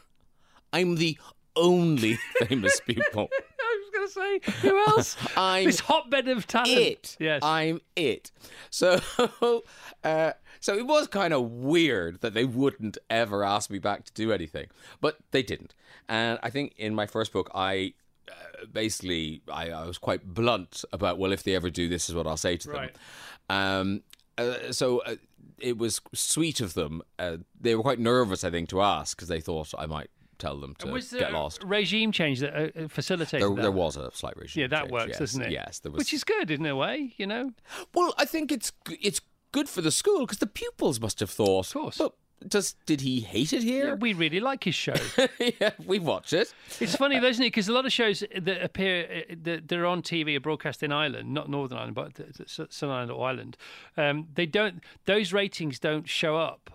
I'm the only famous pupil. I was going to say, who else? I'm this hotbed of talent. it. Yes. I'm it. So, uh, so it was kind of weird that they wouldn't ever ask me back to do anything, but they didn't. And I think in my first book, I uh, basically I, I was quite blunt about well, if they ever do, this is what I'll say to them. Right. Um, uh, so. Uh, it was sweet of them. Uh, they were quite nervous, I think, to ask because they thought I might tell them to was there get lost. regime change that uh, uh, facilitated There, that? there was a slight regime. Yeah, that change, works, yes, doesn't it? Yes, there was. Which is good in a way, you know. Well, I think it's it's good for the school because the pupils must have thought. Of course. But does did he hate it Yeah, here? we really like his show. Yeah, we watch it. It's funny, though, isn't it? Because a lot of shows that appear uh, that they're on TV are broadcast in Ireland, not Northern Ireland, but th- th- Southern Ireland or Ireland. Um, they don't; those ratings don't show up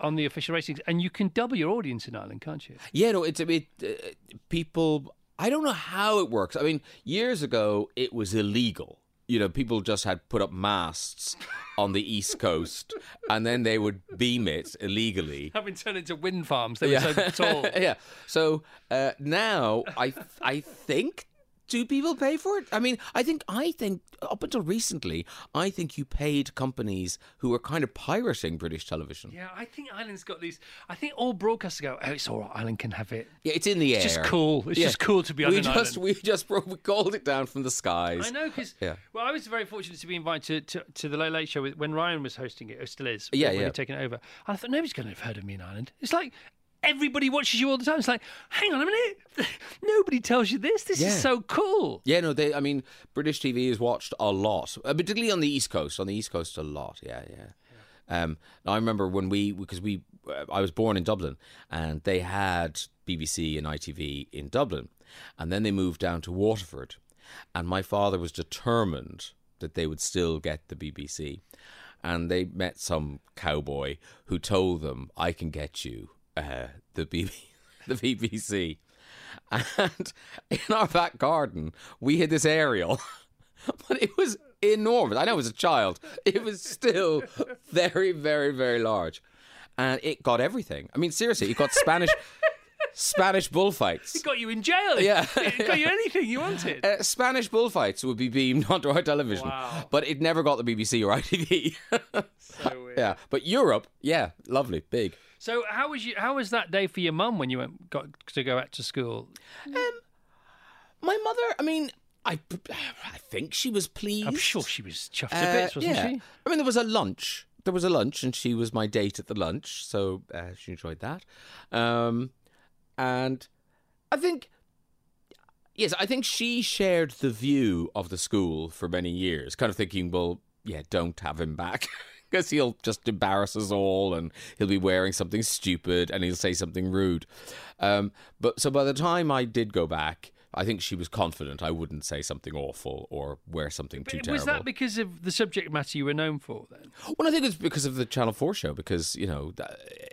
on the official ratings, and you can double your audience in Ireland, can't you? Yeah, no, it's a bit uh, people. I don't know how it works. I mean, years ago it was illegal you know, people just had put up masts on the East Coast and then they would beam it illegally. Having turned into wind farms, they were so tall. yeah. So uh, now I I think do people pay for it? I mean, I think I think up until recently, I think you paid companies who were kind of pirating British television. Yeah, I think Ireland's got these. I think all broadcasters go, "Oh, it's all right. Ireland can have it. Yeah, it's in the It's air. It's just cool. It's Yeah. just cool to be on we just island." we just broke, we called it down from the skies. I know because Yeah. well, I was very fortunate to be invited to, to, to the Late Late Show with- when Ryan was hosting it, or still is. Yeah, when yeah. Taken it over, and I thought nobody's going to have heard of me in Ireland. It's like everybody watches you all the time. It's like, hang on a minute, nobody tells you this. This Yeah. is so cool. Yeah, no, they. I mean, British TV is watched a lot, uh, particularly on the East Coast. On the East Coast, a lot. Yeah, yeah. Um, I remember when we because we uh, I was born in Dublin, and they had BBC and ITV in Dublin, and then they moved down to Waterford, and my father was determined that they would still get the BBC, and they met some cowboy who told them, "I can get you uh, the BB, the BBC." And in our back garden, we had this aerial, but it was enormous. I know as a child, it was still very, very, very large, and it got everything. I mean, seriously, it got Spanish, Spanish bullfights. It got you in jail. Yeah. it got you anything you wanted. Uh, Spanish bullfights would be beamed onto our television, Wow. but it never got the BBC or ITV. so weird. yeah, but Europe, yeah, lovely, big. So how was you? How was that day for your mum when you went got to go back to school? My mother, I mean, I, I think she was pleased. I'm sure she was chuffed Uh, to bits, wasn't yeah. she? I mean, there was a lunch. There was a lunch, and she was my date at the lunch, so uh, she enjoyed that. Um, and I think, yes, I think she shared the view of the school for many years, kind of thinking, well, yeah, don't have him back. Because he'll just embarrass us all, and he'll be wearing something stupid, and he'll say something rude. Um, but so by the time I did go back, I think she was confident I wouldn't say something awful or wear something too was terrible. Was that because of the subject matter you were known for then? Well, I think it's because of the Channel Four show. Because you know, th-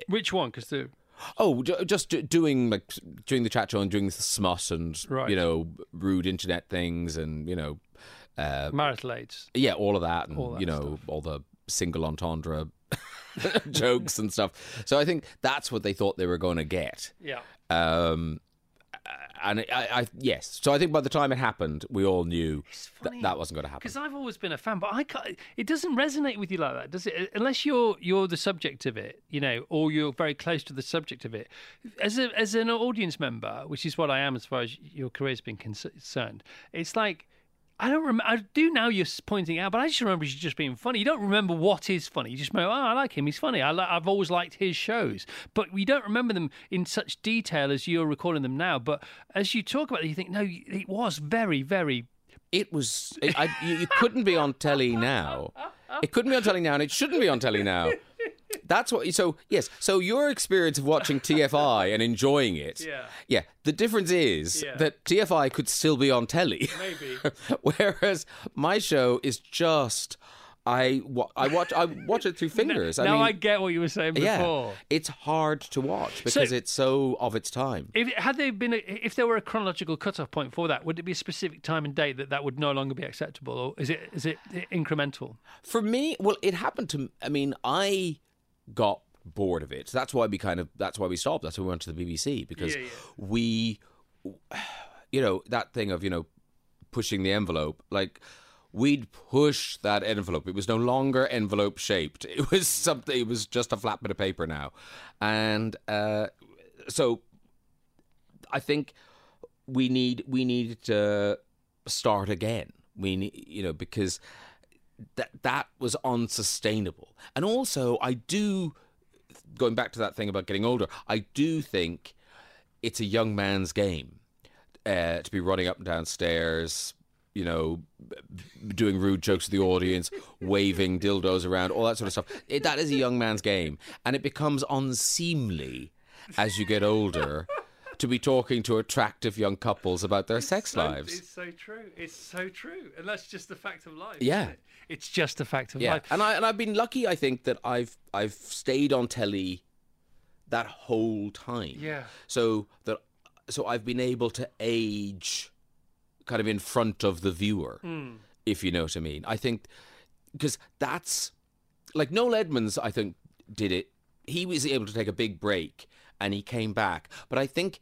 Which one? Because the oh, just doing like doing the chat show and doing the smut and Right. you know rude internet things and you know, uh, marital aids. yeah, all of that and All that you know all the single entendre jokes and stuff. So I think that's what they thought they were going to get. Yeah. Um, and I, I, yes, so I think by the time it happened, we all knew that that wasn't going to happen. Because I've always been a fan, but I can't, it doesn't resonate with you like that, does it? Unless you're you're the subject of it, you know, or you're very close to the subject of it. As a as an audience member, which is what I am as far as your career's been concerned, it's like. I don't remember. I do now. You're pointing out, but I just remember you just being funny. You don't remember what is funny. You just remember, oh, I like him. He's funny. I I've always liked his shows, but we don't remember them in such detail as you're recalling them now. But as you talk about it, you think, no, it was very, very it was it, I, you, you couldn't be on telly now it couldn't be on telly now and it shouldn't be on telly now that's what so yes so your experience of watching tfi and enjoying it Yeah. yeah the difference is Yeah. that tfi could still be on telly maybe. whereas my show is just i i watch i watch it through fingers i now mean I get what you were saying yeah before. it's hard to watch because it's so of its time If had there been, a, if there were a chronological cutoff point for that, would it be a specific time and date that that would no longer be acceptable, or is it is it incremental? For me, well, it happened to. I mean, I got bored of it. So That's why we kind of. That's why we stopped. That's why we went to the BBC because Yeah, yeah. we, you know, that thing of you know, pushing the envelope. Like we'd push that envelope. It was no longer envelope shaped. It was something. It was just a flat bit of paper now, and uh, so I think we need we need to start again. We need, you know, because that that was unsustainable. And also, I do going back to that thing about getting older. I do think it's a young man's game uh, to be running up and down stairs. You know, doing rude jokes to the audience, waving dildos around, all that sort of stuff. It, that is a young man's game, and it becomes unseemly as you get older to be talking to attractive young couples about their sex lives. It's so true. It's so true, and that's just the fact of life. Yeah. it? it's just a fact of Yeah, life. and I and I've been lucky. I think that I've I've stayed on telly that whole time. Yeah. So that so I've been able to age kind of in front of the viewer Hmm. if you know what I mean. I think because that's like Noel Edmonds. I think did it. He was able to take a big break and he came back, but I think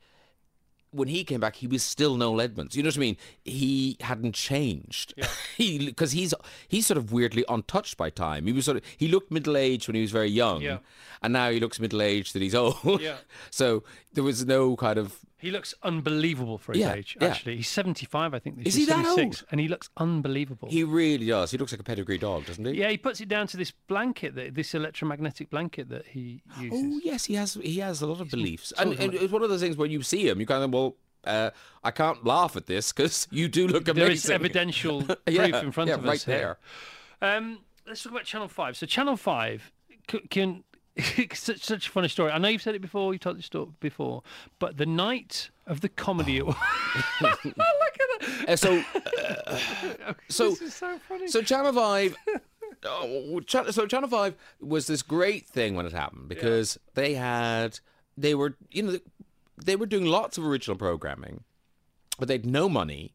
when he came back, he was still Noel Edmonds. You know what I mean? He hadn't changed. Yeah. he because he's he's sort of weirdly untouched by time. He was sort of he looked middle aged when he was very young, Yeah. and now he looks middle aged that he's old. Yeah. so there was no kind of He looks unbelievable for his Yeah, age. yeah. Actually, he's seventy-five, I think. This Is he that old? And he looks unbelievable. he really does. He looks like a pedigree dog, doesn't he? yeah, he puts it down to this blanket, that this electromagnetic blanket that he uses. Oh yes, he has. He has a lot of beliefs, and, and it's one of those things where you see him, you kind of well, uh, I can't laugh at this because you do look amazing. there is evidential proof yeah, in front of right us here. Um, let's talk about Channel Five. So Channel Five can. such, such a funny story. I know you've said it before. you've told this story before, but the night of the comedy. Oh. Look at that. Uh, so, so, this is so funny. so Channel Five. Oh, so Channel Five was this great thing when it happened because they had they were you know they were doing lots of original programming, but they'd no money,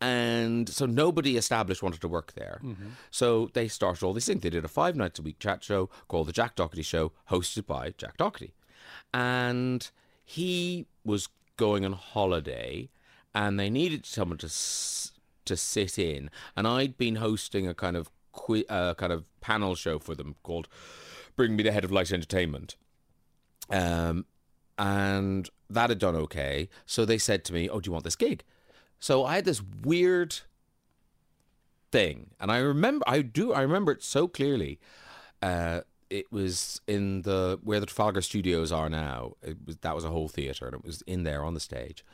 and so nobody established wanted to work there. So they started all these things. They did a five nights a week chat show called the Jack Docherty Show, hosted by Jack Docherty, and he was going on holiday, and they needed someone to s- to sit in, and I'd been hosting a kind of qui- uh, kind of panel show for them called "Bring Me the Head of Light Entertainment." Um, and that had done okay. So they said to me, "Oh, do you want this gig?" So I had this weird thing, and I remember, I do, I remember it so clearly. Uh, it was in the where the Trafalgar Studios are now. It was that was a whole theater, and it was in there on the stage,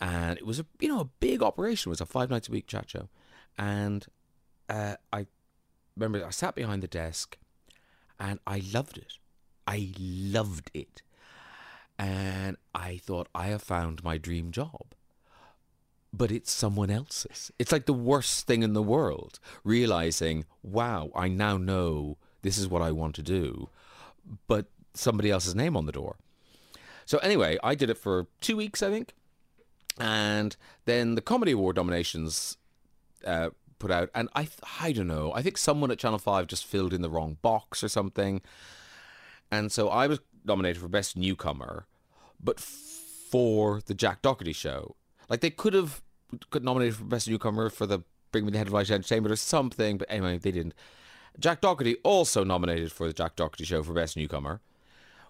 and it was a you know a big operation. It was a five nights a week chat show, and uh, I remember I sat behind the desk, and I loved it. I loved it. And I thought, I have found my dream job. But it's someone else's. It's like the worst thing in the world, realizing, wow, I now know this is what I want to do, but somebody else's name on the door. So, anyway, I did it for two weeks, I think. And then the Comedy Award nominations uh, put out, and I, I don't know, I think someone at Channel 5 just filled in the wrong box or something. And so I was nominated for Best Newcomer, but for the Jack Docherty show. Like they could have got nominated for Best Newcomer for the Bring Me the Head of Light Entertainment or something, but anyway, they didn't. Jack Docherty also nominated for the Jack Docherty show for Best Newcomer.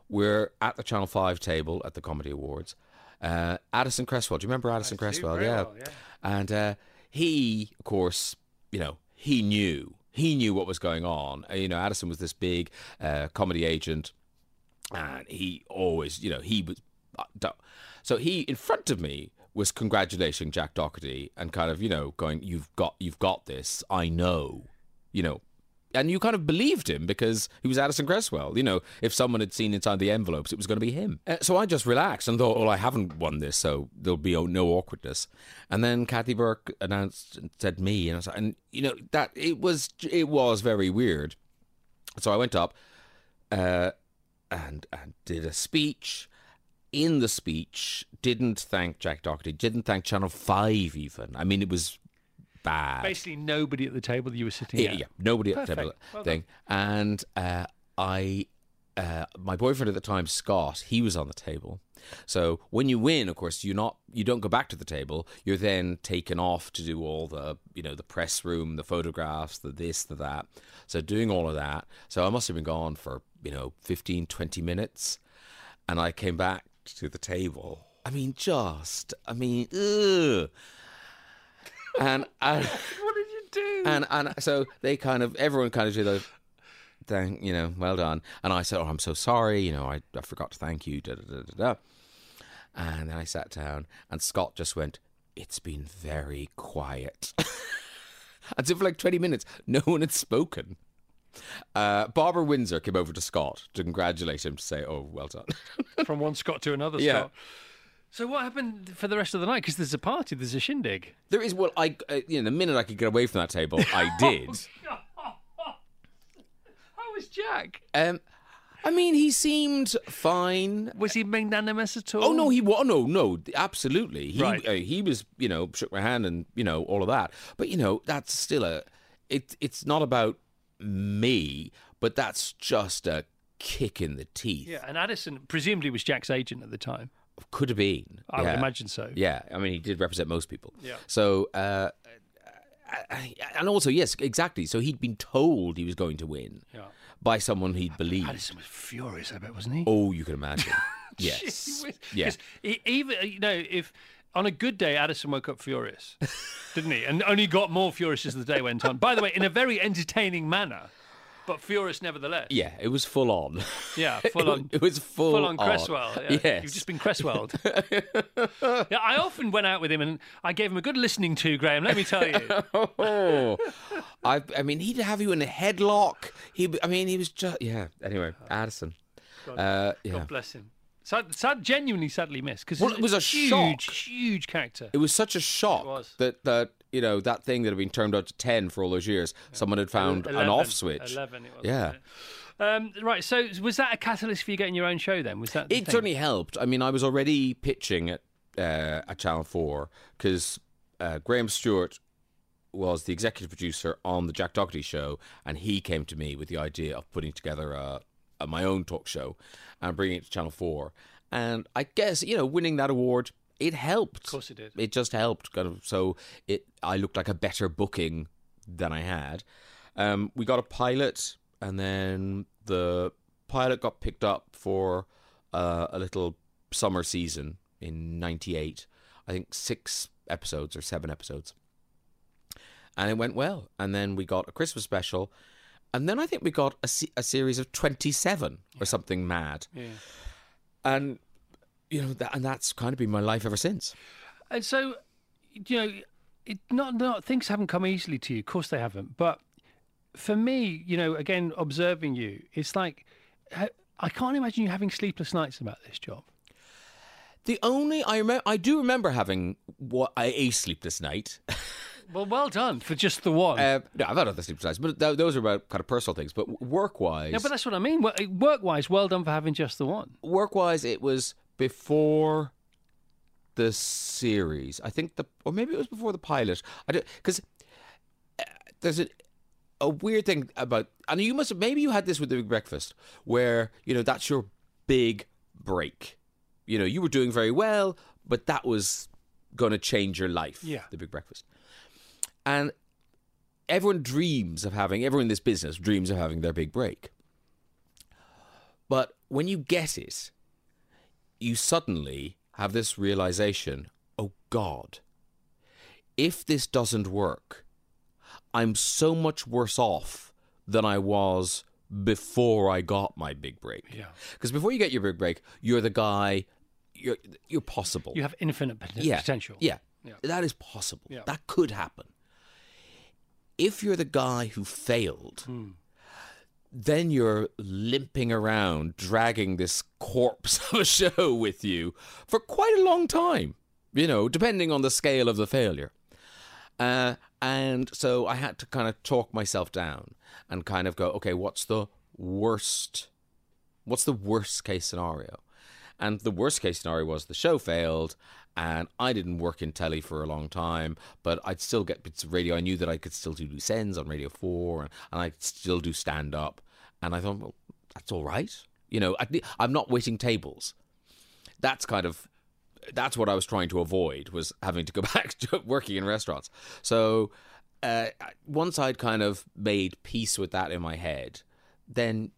We're at the Channel 5 table at the Comedy Awards. Uh, Addison Cresswell, do you remember Addison Cresswell? Yeah. well, yeah. And uh, he, of course, you know, he knew. He knew what was going on. Uh, You know, Addison was this big uh, comedy agent, and he always, you know, he was. uh, So he, in front of me, was congratulating Jack Docherty and kind of, you know, going, "You've got, you've got this. I know." You know, and you kind of believed him because he was Addison Cresswell. You know, if someone had seen inside the envelopes, it was going to be him. Uh, so I just relaxed and thought, well, I haven't won this, so there'll be no awkwardness. And then Kathy Burke announced and said me, and I was and you know that it was it was very weird. So I went up, uh, and and did a speech. In the speech, didn't thank Jack Docherty, didn't thank Channel Five even. I mean, it was bad. Basically, nobody at the table that you were sitting Yeah, at. yeah, nobody at the table Well thing. And uh, I, uh, my boyfriend at the time, Scott, he was on the table. So when you win, of course, you're not you don't go back to the table. You're then taken off to do all the you know the press room, the photographs, the this, the that. So doing all of that. So I must have been gone for you know 15, 20 minutes, and I came back to the table. I mean, just I mean, ugh. And I. What did you do? And and so they kind of everyone kind of did a thank you know well done. And I said, oh, I'm so sorry. You know, I, I forgot to thank you. Da, da, da, da, da. And then I sat down, and Scott just went, "It's been very quiet." and so for like 20 minutes, no one had spoken. Uh, Barbara Windsor came over to Scott to congratulate him to say, "Oh, well done." From one Scott to another Yeah. Scott. So what happened for the rest of the night? Because there's a party, there's a shindig. there is well, I uh, you know the minute I could get away from that table, I did. How was Jack? Um, I mean, he seemed fine. Was he magnanimous at all? Oh no, he was no, no, absolutely. He Right. uh, he was, you know, shook my hand and you know all of that. But you know, that's still a. It it's not about me, but that's just a kick in the teeth. Yeah, and Addison presumably was Jack's agent at the time. Could have been. I would imagine so. Yeah, I mean, he did represent most people. Yeah. So, uh, and also, yes, exactly. So he'd been told he was going to win Yeah. by someone he'd believed. Addison was furious, I bet, wasn't he? Oh, you can imagine. yes. yes. was- Yeah. 'cause he- even you know if on a good day Addison woke up furious, didn't he? And only got more furious as the day went on. By the way, in a very entertaining manner, but furious nevertheless. Yeah, it was full on. Yeah, full on. It was full, Full on Cresswell. Yeah. Yes. You've just been Cresswelled. yeah, I often went out with him and I gave him a good listening to, Graham, let me tell you. Oh, I, I mean, he'd have you in a headlock. He, I mean, he was just, yeah. Anyway, Addison. Uh, yeah. God bless him. Sad, sad, genuinely sadly missed because Well, it was a huge, shock. huge character. It was such a shock that that you know that thing that had been turned out to ten for all those years, someone had found an off switch. Eleven, it was. Yeah. Um, right. So, was that a catalyst for you getting your own show? Then was that? It thing? certainly helped. I mean, I was already pitching at uh, at Channel Four because uh, Graham Stuart was the executive producer on the Jack Docherty show, and he came to me with the idea of putting together a my own talk show and bringing it to Channel Four. And I guess you know, winning that award, it helped. Of course, it did. It just helped, kind of. So it, I looked like a better booking than I had. Um, we got a pilot, and then the pilot got picked up for uh, a little summer season in '98. I think six episodes or seven episodes, and it went well. And then we got a Christmas special, and then I think we got a, a series of twenty-seven or something mad. Yeah. And you know, that, and that's kind of been my life ever since. And so, you know, it not not things haven't come easily to you. Of course, they haven't. But for me, you know, again, observing you, it's like I can't imagine you having sleepless nights about this job. The only I remember, I do remember having what a sleepless night. Well, well done for just the one. Uh, no, I've had other sleepless nights, but th- those are about kind of personal things. But work-wise, no, but that's what I mean. Work wise, well done for having just the one. work-wise, it was before the series. I think the, or maybe it was before the pilot. I don't because there's a a weird thing about, and you must have maybe you had this with the Big Breakfast, where you know that's your big break. You know, you were doing very well, but that was going to change your life. Yeah. the Big Breakfast, and everyone dreams of having everyone in this business dreams of having their big break. But when you get it, you suddenly have this realization oh God, if this doesn't work, I'm so much worse off than I was before I got my big break. Yeah. Because before you get your big break, you're the guy, you're, you're possible. You have infinite pot- yeah. potential. Yeah. Yeah. That is possible. Yeah. That could happen. If you're the guy who failed, Hmm. then you're limping around, dragging this corpse of a show with you for quite a long time, you know, depending on the scale of the failure. Uh, and so I had to kind of talk myself down and kind of go, okay, what's the worst? What's the worst case scenario? And the worst case scenario was the show failed and I didn't work in telly for a long time, but I'd still get bits of radio. I knew that I could still do loose ends on Radio 4 and, and I could still do stand up. And I thought, well, that's all right. You know, I'm not waiting tables. That's kind of that's what I was trying to avoid was having to go back to working in restaurants. So uh, once I'd kind of made peace with that in my head, then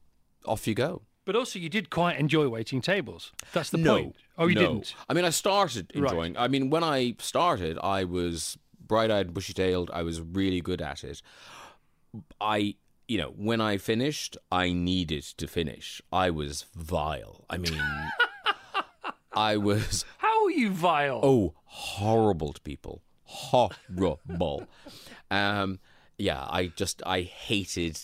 off you go. But also, you did quite enjoy waiting tables. That's the no, point. Oh, you no. didn't. I mean, I started Right. enjoying. I mean, when I started, I was bright-eyed, bushy-tailed. I was really good at it. I, you know, when I finished, I needed to finish. I was vile. I mean, I was How are you vile? oh horrible to people, horrible. um, yeah, I just I hated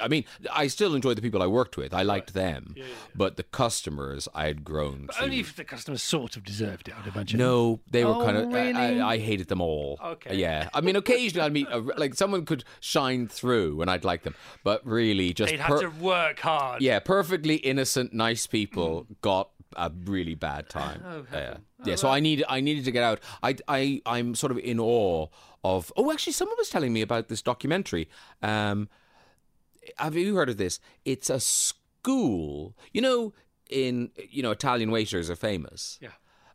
I mean, I still enjoyed the people I worked with. I liked them, but the customers I had grown to. Only if the customers sort of deserved it, I'd imagine. No, they were Oh, kind of. I- really? I, I hated them all. Okay. Yeah, I mean, occasionally I'd meet a, like someone could shine through, and I'd like them, but really just They'd have to work hard. yeah, perfectly innocent, nice people got a really bad time. Oh, yeah, heaven. yeah. So I needed, I needed to get out. I, I, I'm sort of in awe of. Oh, actually, someone was telling me about this documentary. Um, have you heard of this? It's a school. You know, in you know, Italian waiters are famous Yeah.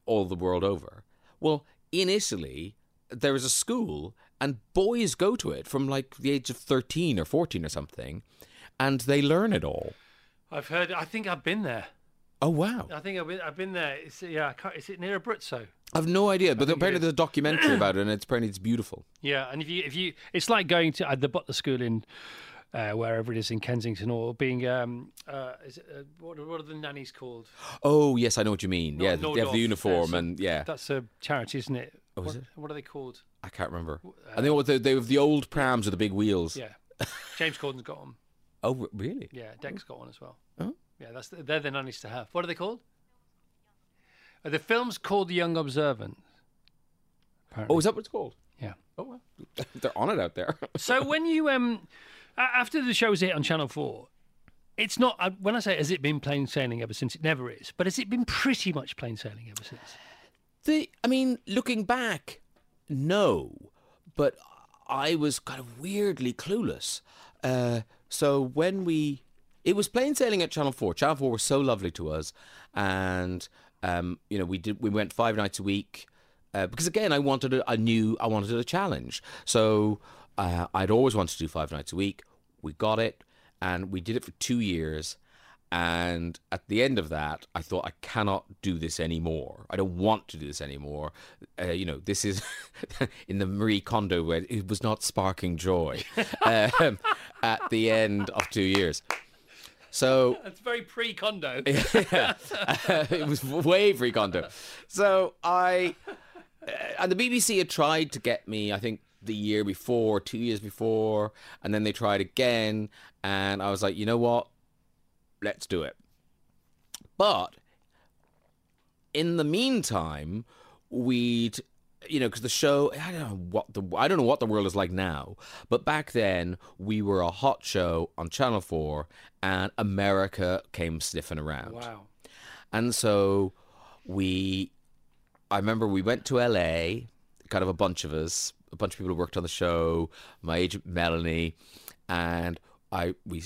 all the world over. Well, in Italy, there is a school, and boys go to it from like the age of thirteen or fourteen or something, and they learn it all. I've heard. I think I've been there. Oh wow! I think I've been. I've been there. It's, yeah. I is it near Abruzzo? I've no idea, but apparently there's a documentary about it, and it's apparently it's beautiful. Yeah, and if you if you, it's like going to uh, the Butler School in uh, wherever it is in Kensington, or being um, uh, is it, uh, what, are- what are the nannies called? Oh yes, I know what you mean. Nor- yeah, they have the uniform, uh, and yeah, That's a charity, isn't it? Oh, is what, it? what are they called? I can't remember. I think what they, they have the old prams with the big wheels. Yeah, James Corden's got them. Oh really? Yeah, Deck's got one as well. Oh. Yeah, that's they're the nannies to have. What are they called? Uh, the film's called The Young Observant. Apparently. Oh, is that what it's called? yeah. Oh well, they're on it out there. So when you um after the show's hit on Channel Four, it's not when I say has it been plain sailing ever since? It never is. But has it been pretty much plain sailing ever since? The, I mean, looking back, no, but I was kind of weirdly clueless. Uh, so when we, it was plain sailing at Channel Four. Channel Four was so lovely to us, and um, you know, we did we went five nights a week uh, because again, I wanted a, a new, I wanted a challenge. So uh, I'd always wanted to do five nights a week. We got it, and we did it for two years. And at the end of that, I thought I cannot do this anymore. I don't want to do this anymore. Uh, you know, this is in the Marie Kondo where it was not sparking joy um, at the end of two years. So it's very pre-Kondo. yeah. it was way free Kondo. So I, uh, and the BBC had tried to get me, I think the year before, two years before, and then they tried again. And I was like, you know what? Let's do it. But in the meantime, we'd you know because the show I don't know what the I don't know what the world is like now, but back then we were a hot show on Channel Four, and America came sniffing around. Wow. And so we, I remember we went to LA, kind of a bunch of us, a bunch of people who worked on the show, my agent Melanie, and I we,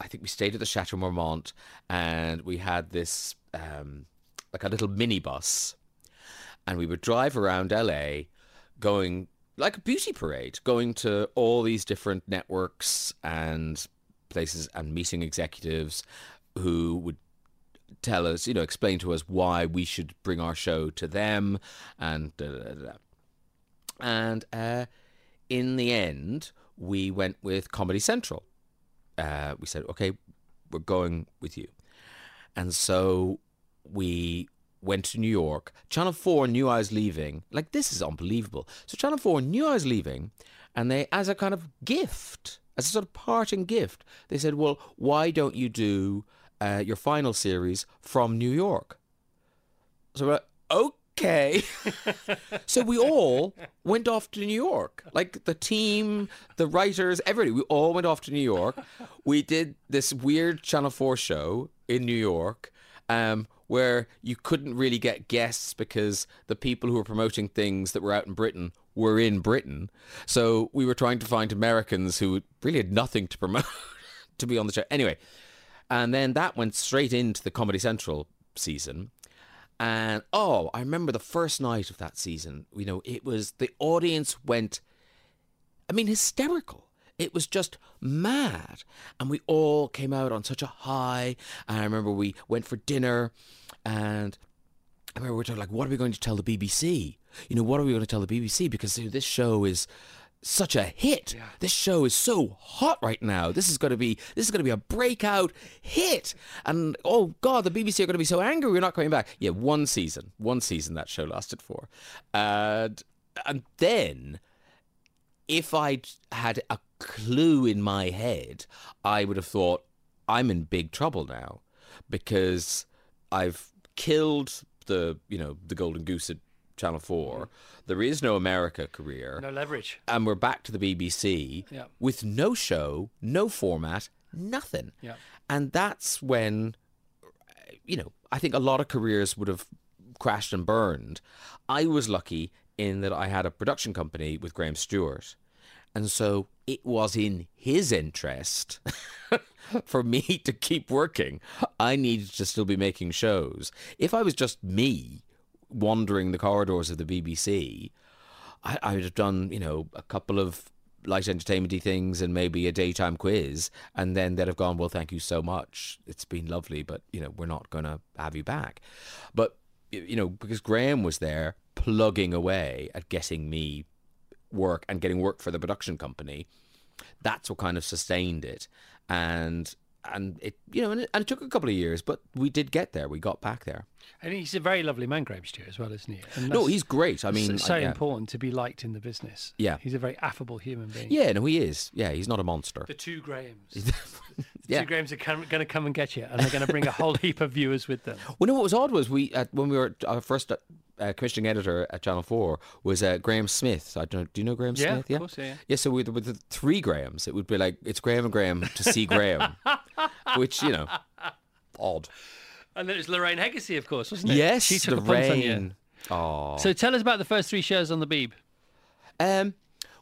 I think we stayed at the Chateau Marmont, and we had this um, like a little minibus, and we would drive around LA, going like a beauty parade, going to all these different networks and places and meeting executives who would tell us, you know, explain to us why we should bring our show to them, and da, da, da. And uh, in the end, we went with Comedy Central. Uh, we said, okay, we're going with you, and so we went to New York. Channel Four knew I was leaving. Like this is unbelievable. So Channel Four knew I was leaving, and they, as a kind of gift, as a sort of parting gift, they said, well, why don't you do uh, your final series from New York. So we're like, okay. so we all went off to New York. Like the team, the writers, everybody. We all went off to New York. We did this weird Channel 4 show in New York um, where you couldn't really get guests because the people who were promoting things that were out in Britain were in Britain. So we were trying to find Americans who really had nothing to promote to be on the show. Anyway, and then that went straight into the Comedy Central season. And oh, I remember the first night of that season. You know, it was the audience went, I mean, hysterical. It was just mad. And we all came out on such a high. And I remember we went for dinner and I remember we were talking like, what are we going to tell the BBC? You know, what are we going to tell the BBC? Because this show is such a hit. This show is so hot right now. This is going to be this is going to be a breakout hit. And oh god, the BBC are going to be so angry we're not coming back. Yeah, one season, one season that show lasted for, and and then if I'd had a clue in my head, I would have thought I'm in big trouble now because I've killed the you know the golden goose Channel Four. Mm. There is no America career, No leverage. and we're back to the BBC Yeah. with no show, no format, nothing. Yeah. And that's when, you know, I think a lot of careers would have crashed and burned. I was lucky in that I had a production company with Graham Stuart. And so it was in his interest for me to keep working. I needed to still be making shows. If I was just me wandering the corridors of the BBC, I, I would have done, you know, a couple of light entertainmenty things and maybe a daytime quiz, and then they'd have gone, "Well, thank you so much. It's been lovely, but you know, we're not going to have you back." But you know, because Graham was there plugging away at getting me work and getting work for the production company, that's what kind of sustained it, and and it, you know, and it, and it took a couple of years, but we did get there. We got back there. And he's a very lovely man, Graham Stuart, as well, isn't he? And No, he's great. I mean, it's so I- yeah. important to be liked in the business. Yeah. He's a very affable human being. Yeah, no, he is. Yeah, he's not a monster. The two Grahams. The Yeah. two Grahams are going to come and get you, and they're going to bring a whole heap of viewers with them. Well, no, what was odd was we uh, when we were our first uh, commissioning editor at Channel Four was uh, Graham Smith. I don't. Do you know Graham Yeah, Smith? of course, yeah, yeah. Yeah. So with, with the three Grahams, it would be like it's Graham and Graham to see Graham, which you know, odd. And then it was Lorraine Heggessey, of course, wasn't it? Yes, she took the a on you. Oh. So tell us about the first three shows on the Beeb. Um.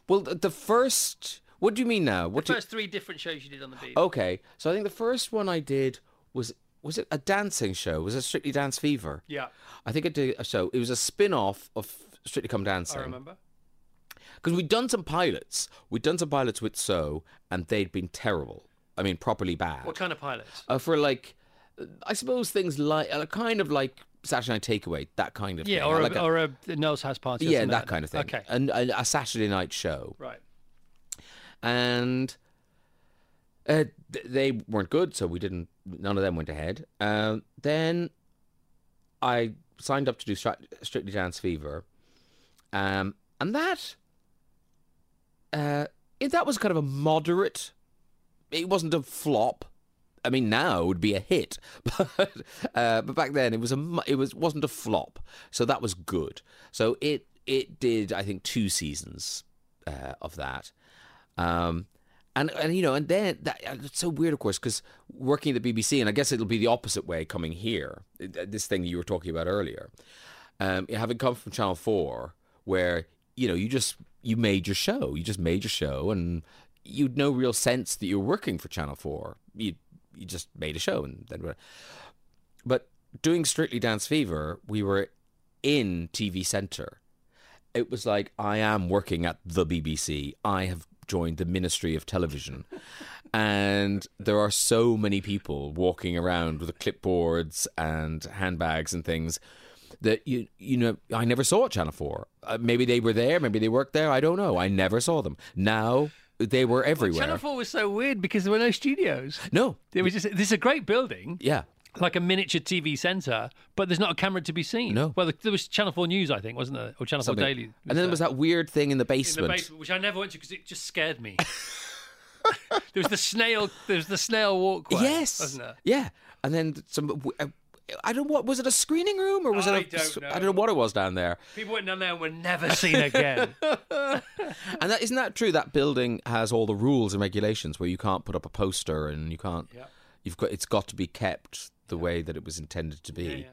Well, the the first. What do you mean now? What The first three different shows you did on the Beeb. Okay, so I think the first one I did was was it a dancing show? Was it Strictly Dance Fever? Yeah, I think I did a show. It was a spin off of Strictly Come Dancing. I remember. because we'd done some pilots. We'd done some pilots with So, and they'd been terrible. I mean, properly bad. What kind of pilots? Uh, for like, uh, I suppose things like uh, kind of like Saturday Night Takeaway, that kind of Yeah, thing. or a, like a- or a Noel's House Party. Yeah, something that kind of thing. Okay, and a, a Saturday night show, right. And uh, they weren't good, so we didn't. None of them went ahead. Um, then I signed up to do Strictly Dance Fever, um, and that uh, that was kind of a moderate. It wasn't a flop. I mean, now it would be a hit, but uh, but back then it was a it was wasn't a flop, so that was good. So it it did I think two seasons uh, of that, um, and and you know and then that it's so weird of course because working at the BBC and I guess it'll be the opposite way coming here. uh, This thing you were talking about earlier, um, having come from Channel Four where you know you just you made your show, you just made your show and you'd no real sense that you were working for Channel Four. You you just made a show and then. But doing Strictly Dance Fever, we were in TV Centre. It was like I am working at the BBC. I have joined the Ministry of Television. And there are so many people walking around with clipboards and handbags and things that you you know I never saw Channel Four. Uh, maybe they were there, maybe they worked there. I don't know. I never saw them. Now they were everywhere. Channel Four was so weird because there were no studios. No, It was just this is a great building, yeah, like a miniature TV centre, but there's not a camera to be seen. No. Well, there was Channel Four News, I think, wasn't there, or Channel something. Four Daily? and then there was that weird thing in the in the basement. basement, which I never went to because it just scared me. there was the snail. There was the snail walkway. Yes. wasn't there? Yeah, and then some. uh, I don't know what was it a screening room or was I it a, don't know. I don't know what it was down there. People went down there and were never seen again. And that isn't that true? That building has all the rules and regulations where you can't put up a poster and you can't. Yeah. You've got it's got to be kept the way that it was intended to be. yeah, yeah.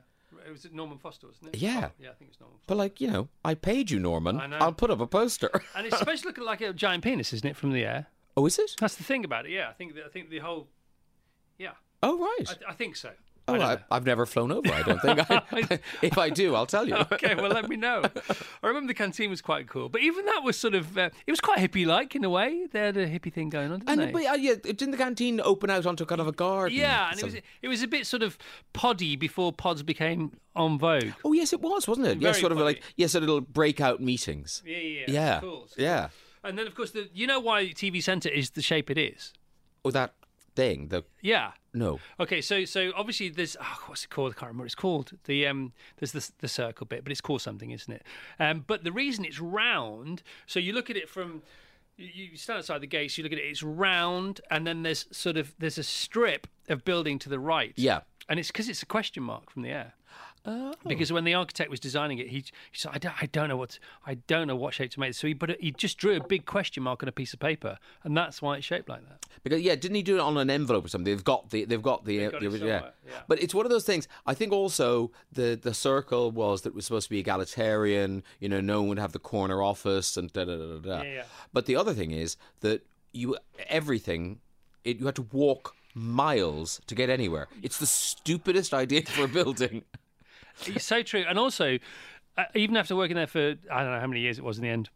It was Norman Foster, wasn't it? Yeah. Oh, yeah, I think it's Norman. Foster. But like you know, I paid you, Norman. I know. I'll put up a poster. And it's supposed to look like a giant penis, isn't it, from the air? oh, is it? That's the thing about it. Yeah, I think. The, I think the whole. Yeah, Oh, right. I, I think so. Oh, I I've never flown over. I don't think. I, if I do, I'll tell you. okay, well, let me know. I remember the canteen was quite cool, but even that was sort of uh, it was quite hippie-like in a way. They had a hippie thing going on, didn't And they? but, uh, yeah, didn't the canteen open out onto kind of a garden? yeah, and it was it was a bit sort of poddy before pods became en vogue. Oh yes, it was, wasn't it? Yeah, Very sort of like yes, a little breakout meetings. Yeah, yeah, Yeah, Cool. yeah. And then of course, the, you know why TV Centre is the shape it is. Oh, that thing. The Yeah. no. Okay, so so obviously there's oh, what's it called? I can't remember what it's called. The um there's the the circle bit, but it's called something, isn't it? Um, but the reason it's round, so you look at it from You, stand outside the gates. You look at it. It's round, and then there's sort of there's a strip of building to the right. Yeah. and it's because it's a question mark from the air. Oh. Because when the architect was designing it, he, he said, I don't, "I don't know what I don't know what shape to make." So he put it, he just drew a big question mark on a piece of paper, and that's why it's shaped like that. Because yeah, didn't he do it on an envelope or something? They've got the they've got the, They've uh, got the original- yeah. yeah. But it's one of those things. I think also the the circle was that it was supposed to be egalitarian. You know, no one would have the corner office and da da da da. da. Yeah, yeah. But the other thing is that you everything it, you had to walk miles to get anywhere. It's the stupidest idea for a building. It's so true. And also, uh, even after working there for I don't know how many years it was in the end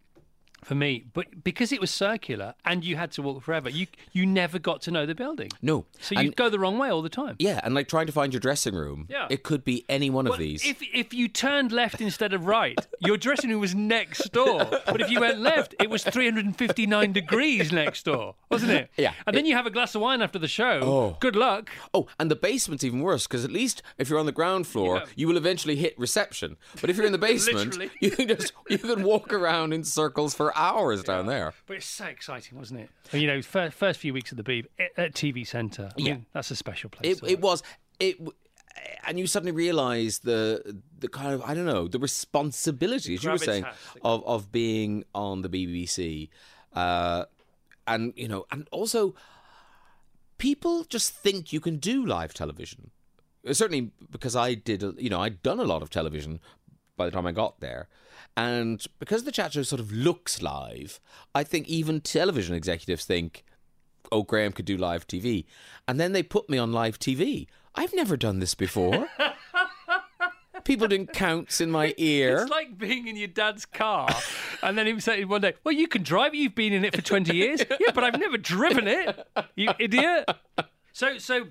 for me, but because it was circular and you had to walk forever, you you never got to know the building. No. So you'd go the wrong way all the time. yeah, and like trying to find your dressing room. Yeah. It could be any one Well, of these. If if you turned left instead of right, your dressing room was next door. But if you went left, it was 359 degrees next door, wasn't it? Yeah. And then you have a glass of wine after the show. Oh. Good luck. Oh, and the basement's even worse because at least if you're on the ground floor, Yeah. you will eventually hit reception. But if you're in the basement, you can just you can walk around in circles for hours down there. But it's so exciting, wasn't it? And, you know, first, first few weeks of the Beeb at- at TV Centre. I Yeah. mean, that's a special place. It, it was it, and you suddenly realise the the kind of I don't know the responsibility, as you were saying, of of being on the BBC, uh, and you know, and also people just think you can do live television. Certainly, because I did, you know, I'd done a lot of television by the time I got there. And because the chat show sort of looks live, I think even television executives think, oh, Graham could do live TV. And then they put me on live TV. I've never done this before. People doing counts in my ear. It's like being in your dad's car, and then him saying one day, "Well, you can drive it. You've been in it for twenty years." yeah, but I've never driven it. You idiot. So, so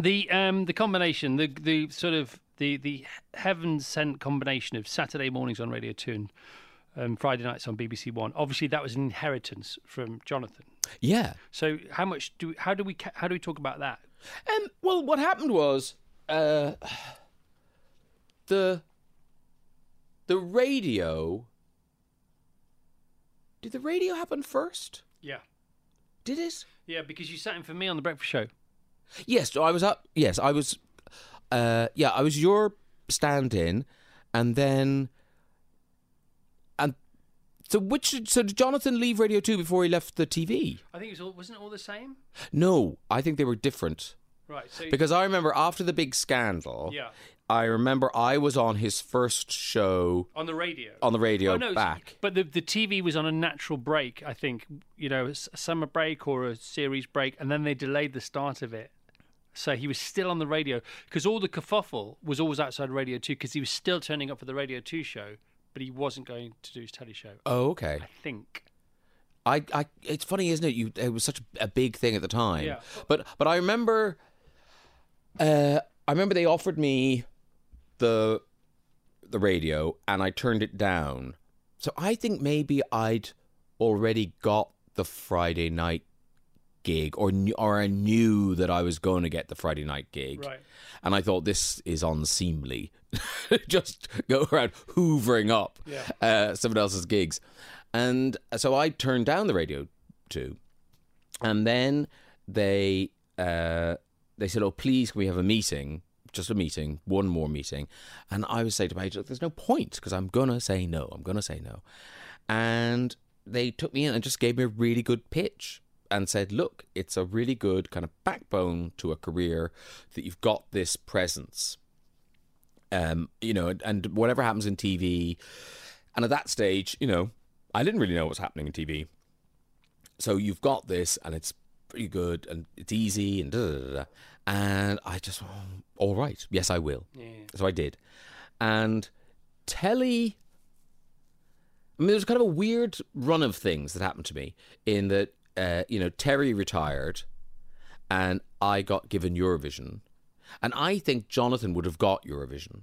the um the combination, the the sort of the the heaven sent combination of Saturday mornings on Radio Two and um, Friday nights on BBC One. Obviously, that was an inheritance from Jonathan. yeah. So, how much do how do we how do we talk about that? Um, well, what happened was uh, the the radio. Did the radio happen first? Yeah, Did it? yeah, because you sat in for me on the breakfast show. Yes, I was up. Yes, I was. Uh, yeah, I was your stand-in, and then, and so which? So did Jonathan leave Radio Two before he left the TV? I think it was all wasn't it all the same? No, I think they were different Right. So because I remember after the big scandal. yeah, I remember I was on his first show on the radio. on the radio Oh, no, back. But the the TV was on a natural break, I think. You know, a summer break or a series break, and then they delayed the start of it. So he was still on the radio because all the kerfuffle was always outside Radio Two because he was still turning up for the Radio Two show, but he wasn't going to do his telly show. Oh, okay. I think. I, I, it's funny, isn't it? You, it was such a big thing at the time. Yeah. But, but I remember, uh, I remember they offered me the, the radio, and I turned it down. So I think maybe I'd already got the Friday night gig, or or I knew that I was going to get the Friday night gig. Right. And I thought this is unseemly. Just go around hoovering up Yeah. uh, someone else's gigs. And so I turned down the radio too. And then they uh, they said, "Oh, please, can we have a meeting? Just a meeting, one more meeting." And I would say to Paige, "Look, there's no point because I'm gonna say no. I'm gonna say no." And they took me in and just gave me a really good pitch and said, "Look, it's a really good kind of backbone to a career that you've got this presence." Um, you know, and, whatever happens in TV, and at that stage, you know, I didn't really know what was happening in TV. So you've got this, and it's pretty good, and it's easy, and da da da. da. And I just, oh, all right, yes, I will. Yeah. So I did, and telly. I mean, there's kind of a weird run of things that happened to me in that, uh, you know, Terry retired, and I got given Eurovision, and I think Jonathan would have got Eurovision.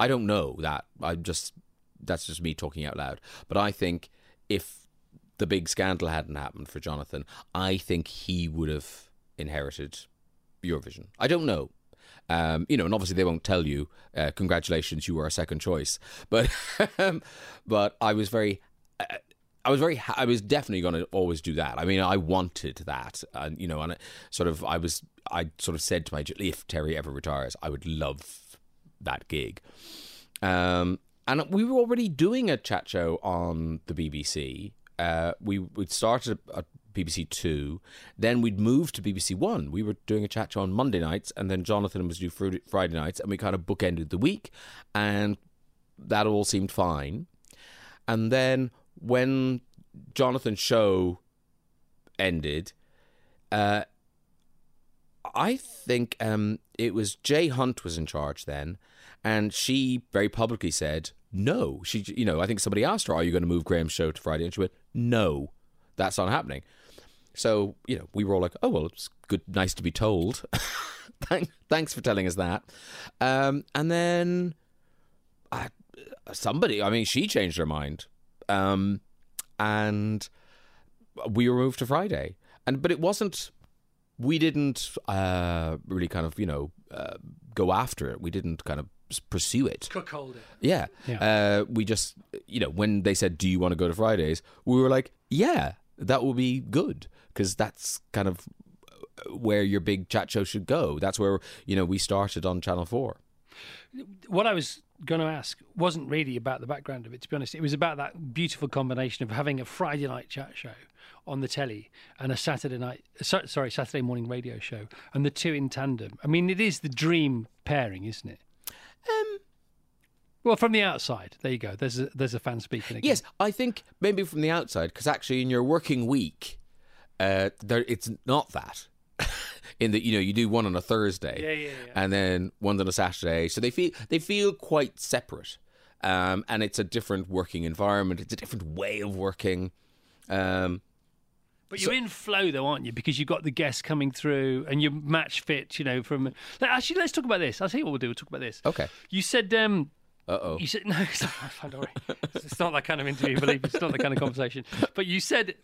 I don't know that. I'm just that's just me talking out loud. But I think if the big scandal hadn't happened for Jonathan, I think he would have inherited Eurovision. I don't know. Um, you know, and obviously they won't tell you. Uh, congratulations, you were a second choice. But um, but I was very. I was very. I was definitely going to always do that. I mean, I wanted that, and you know, and sort of, I was. I sort of said to my, if Terry ever retires, I would love that gig. Um, and we were already doing a chat show on the BBC. Uh, we we started at BBC Two, then we'd moved to BBC One. We were doing a chat show on Monday nights, and then Jonathan was due Friday nights, and we kind of bookended the week, and that all seemed fine. And then when Jonathan's show ended, uh, I think um, it was Jay Hunt was in charge then, and she very publicly said no. She, you know, I think somebody asked her, "Are you going to move Graham's show to Friday?" And she went, "No, that's not happening." So you know, we were all like, "Oh well, it's good, nice to be told." Thanks for telling us that. Um, and then uh, somebody, I mean, she changed her mind, um, and we were moved to Friday. And but it wasn't. We didn't uh, really kind of you know uh, go after it. We didn't kind of pursue it. Cookhold it. Yeah. yeah. Uh, we just, you know, when they said, "Do you want to go to Fridays?" We were like, "Yeah, that will be good," because that's kind of where your big chat show should go. That's where you know we started on Channel Four. What I was going to ask wasn't really about the background of it. To be honest, it was about that beautiful combination of having a Friday night chat show on the telly and a Saturday night, sorry, Saturday morning radio show, and the two in tandem. I mean, it is the dream pairing, isn't it? Um, well, from the outside, there you go. There's a, there's a fan speaking again. Yes, I think maybe from the outside, because actually in your working week, uh, there it's not that. In that you know you do one on a Thursday, yeah, yeah, yeah. and then one on a Saturday, so they feel they feel quite separate, um, and it's a different working environment. It's a different way of working. Um, but you're in flow though, aren't you? Because you've got the guests coming through and you're match fit, you know, from actually let's talk about this. I'll tell you what we'll do, we'll talk about this. Okay. You said um uh oh. You said no. Don't worry. It's not that kind of interview. Believe me, it's not that kind of conversation. But you said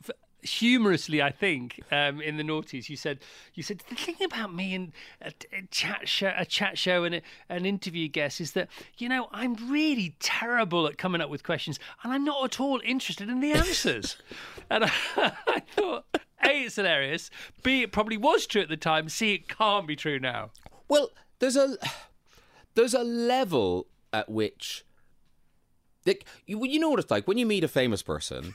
humorously, I think, um, in the noughties, you said you said the thing about me and a, a chat show, a chat show, and a, an interview guest is that you know I'm really terrible at coming up with questions, and I'm not at all interested in the answers. and I, I thought, a, it's hilarious. B, it probably was true at the time. C, it can't be true now. Well, there's a there's a level at which like, you, you know what it's like when you meet a famous person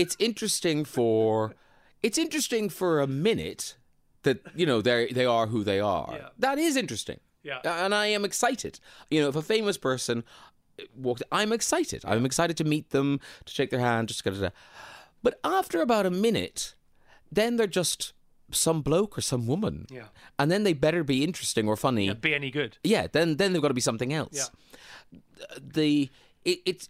it's interesting for it's interesting for a minute that you know they they are who they are yeah. that is interesting yeah and i am excited you know if a famous person uh, walked i'm excited i'm excited to meet them to shake their hand just to but after about a minute then they're just some bloke or some woman. Yeah. And then they better be interesting or funny. Yeah, be any good. Yeah, then then they've got to be something else. Yeah. The it, it's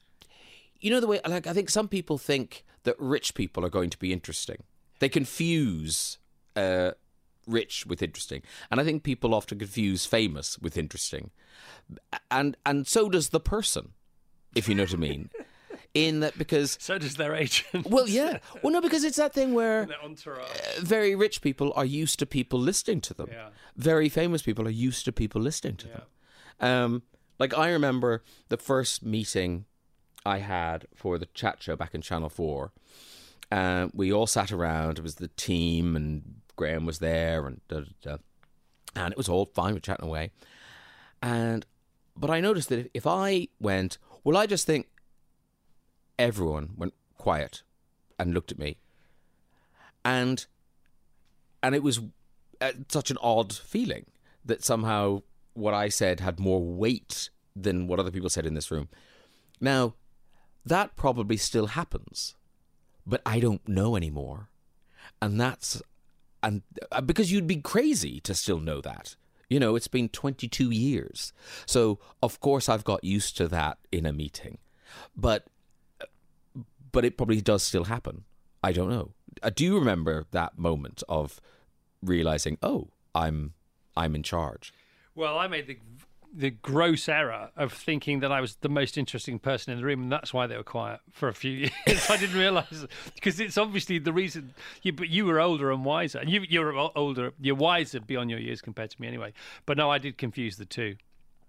you know the way like I think some people think that rich people are going to be interesting. They confuse uh, rich with interesting, and I think people often confuse famous with interesting, and and so does the person, if you know what I mean. in that because so does their agent. Well, yeah. Well, no, because it's that thing where uh, very rich people are used to people listening to them. Yeah. Very famous people are used to people listening to yeah. them. Um, like I remember the first meeting I had for the chat show back in Channel Four. Uh, we all sat around. It was the team, and Graham was there, and da, da, da. and it was all fine. We're chatting away, and but I noticed that if, if I went, well, I just think everyone went quiet and looked at me. And and it was uh, such an odd feeling that somehow what I said had more weight than what other people said in this room. Now, that probably still happens, but I don't know anymore. And that's and uh, because you'd be crazy to still know that. You know, it's been 22 years. So, of course I've got used to that in a meeting. But but it probably does still happen. I don't know. I do you remember that moment of realizing, oh, I'm I'm in charge. Well, I made the the gross error of thinking that I was the most interesting person in the room, and that's why they were quiet for a few years. I didn't realise because it's obviously the reason. You, but you were older and wiser, and you, you're older, you're wiser beyond your years compared to me, anyway. But no, I did confuse the two.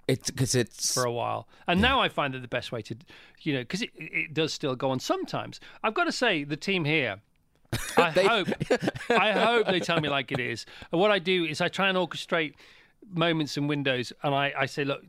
It's because it's for a while. And now I find that the best way to, you know, because it, it does still go on sometimes. I've got to say, the team here, I They- hope, I hope they tell me like it is. And what I do is I try and orchestrate moments and windows, and I, I say, look,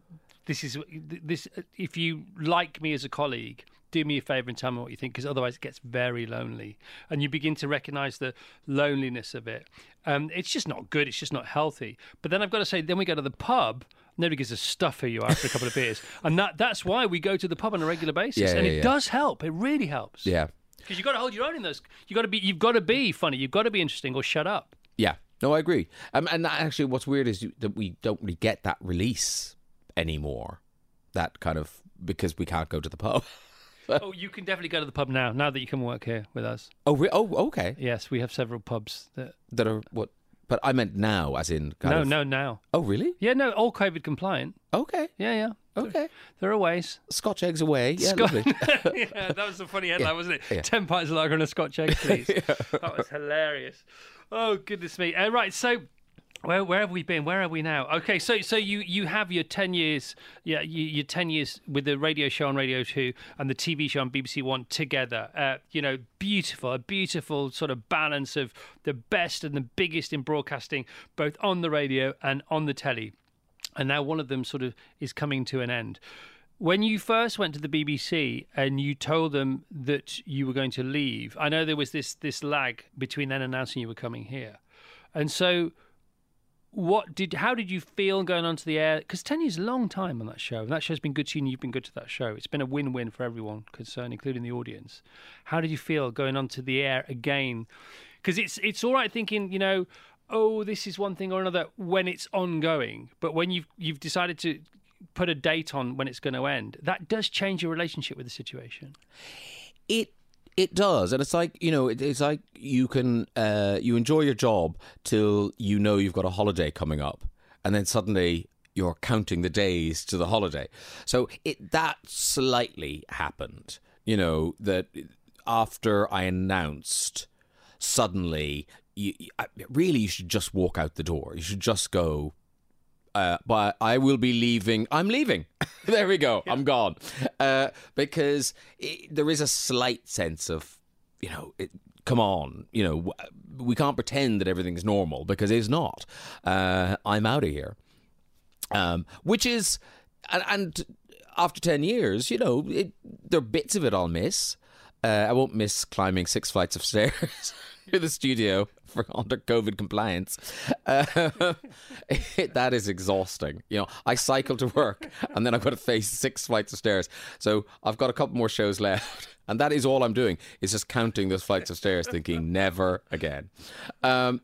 this is this. If you like me as a colleague. Do me a favor and tell me what you think, because otherwise it gets very lonely, and you begin to recognise the loneliness of it. Um, it's just not good. It's just not healthy. But then I've got to say, then we go to the pub. Nobody gives a stuff who you are after a couple of beers, and that that's why we go to the pub on a regular basis, Yeah, and yeah, it yeah. does help. It really helps. yeah, Because you've got to hold your own in those. you've got to be. You've got to be funny. You've got to be interesting, or shut up. yeah. No, I agree. Um, and that- actually, what's weird is that we don't really get that release anymore. That kind of because we can't go to the pub. oh, you can definitely go to the pub now. Now that you can work here with us. Oh, re- oh, okay. Yes, we have several pubs. That That are what? But I meant now, as in kind no, of. no, now. Oh, really? Yeah, no, all COVID compliant. Okay, Yeah, yeah. okay. There are ways. Scotch eggs away. Yeah, Scot- lovely. yeah, that was a funny headline, wasn't it? yeah. Ten pints of lager and a Scotch egg, please. That was hilarious. Oh goodness me! Uh, right, so where where have we been? Where are we now? Okay, so so you you have your ten years, yeah, you, your ten years with the radio show on Radio Two and the TV show on BBC One together. Uh, you know, beautiful, a beautiful sort of balance of the best and the biggest in broadcasting, both on the radio and on the telly and now one of them sort of is coming to an end. When you first went to the BBC and you told them that you were going to leave, I know there was this this lag between then announcing you were coming here, and so what did how did you feel going onto the air? Because ten years is a long time on that show, and that show's been good to you, and you've been good to that show. It's been a win-win for everyone concerned, including the audience. How did you feel going onto the air again? Because it's it's all right thinking, you know, oh, this is one thing or another when it's ongoing, but when you've you've decided to put a date on when it's going to end, that does change your relationship with the situation. it it does, and it's like you know, it, it's like you can uh, you enjoy your job till you know you've got a holiday coming up, and then suddenly you're counting the days to the holiday. So it that slightly happened, you know, that after I announced, suddenly you, really you should just walk out the door. You should just go. Uh, but I will be leaving. I'm leaving. there we go. I'm gone. Uh, because it, there is a slight sense of, you know, it, come on, you know, we can't pretend that everything's normal because it's not. Uh, I'm out of here. Um, which is, and, and after 10 years, you know, it, there are bits of it I'll miss. Uh, I won't miss climbing six flights of stairs to the studio for under COVID compliance. Uh, it- that is exhausting. You know, I cycle to work and then I've got to face six flights of stairs. So I've got a couple more shows left. And that is all I'm doing is just counting those flights of stairs, thinking never again. Um,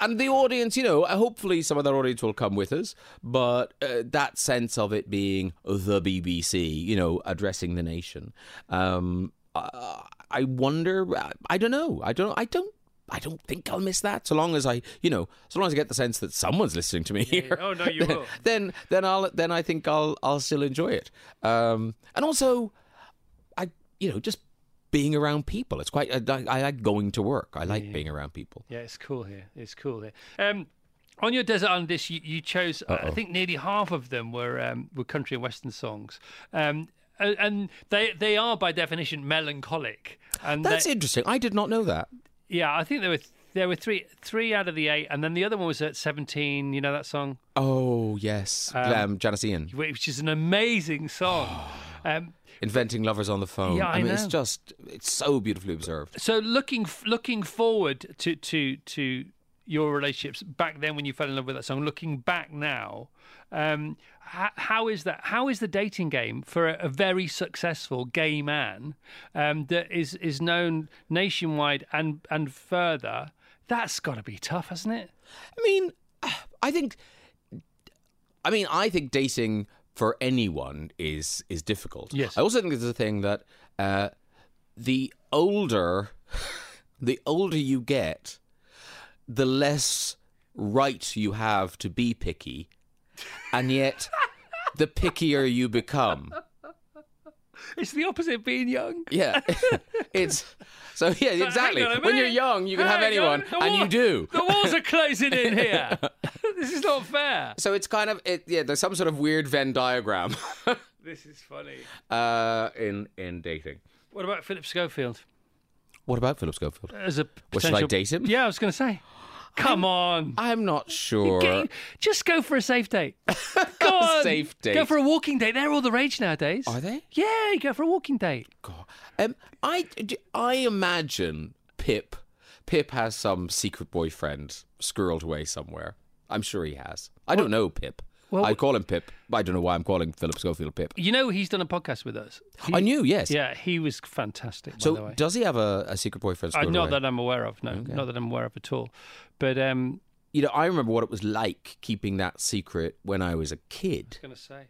and the audience, you know, hopefully some of that audience will come with us, but uh, that sense of it being the BBC, you know, addressing the nation, um, uh, I wonder. I don't know. I don't. I don't. I don't think I'll miss that. So long as I, you know, so long as I get the sense that someone's listening to me here. Oh, no, you will. Then, then I'll, then I think I'll, I'll still enjoy it. Um, and also, I, you know, just being around people. It's quite. I, I like going to work. I like being around people. Yeah, it's cool here. It's cool here. Um, on your desert island dish, you, you chose. uh, I think nearly half of them were um, were country and western songs. Um, and- they they are by definition melancholic. And That's interesting. I did not know that. yeah, I think there were there were three three out of the eight, and then the other one was at seventeen. You know that song, Oh yes, um, Janis Ian which is an amazing song. um, inventing lovers on the phone. Yeah, I mean, it's just it's so beautifully observed. so looking looking forward to to to your relationships back then when you fell in love with that song looking back now um how, how is that how is the dating game for a, a very successful gay man um that is is known nationwide and and further that's got to be tough hasn't it I mean, I think, I mean, I think dating for anyone is is difficult. Yes. I also think it's a thing that uh, the older, the older you get, the less right you have to be picky, and yet, the pickier you become. it's the opposite of being young Yeah, it's so yeah exactly. When you're young, you can have anyone, on, and you do. the walls are closing in here this is not fair. So it's kind of it. Yeah, there's some sort of weird Venn diagram This is funny. uh, in in dating. What about Philip Schofield What about Philip Schofield? as a Well, should I date him? Yeah, I was going to say. Come on. I'm not sure. Get- just go for a safe date. Go on. Safe date. Go for a walking date. They're all the rage nowadays. Are they? Yeah, you go for a walking date. God. Um, I I imagine Pip. Pip has some secret boyfriend squirreled away somewhere. I'm sure he has. I don't know Pip. Well- I call him Pip. I don't know why I'm calling Philip Schofield Pip. You know, he's done a podcast with us. He- I knew, yes. Yeah, he was fantastic. by the So way. does he have a, a secret boyfriend? Uh, not away? that I'm aware of. No, not that I'm aware of at all. But um, you know, I remember what it was like keeping that secret when I was a kid. I was going to say.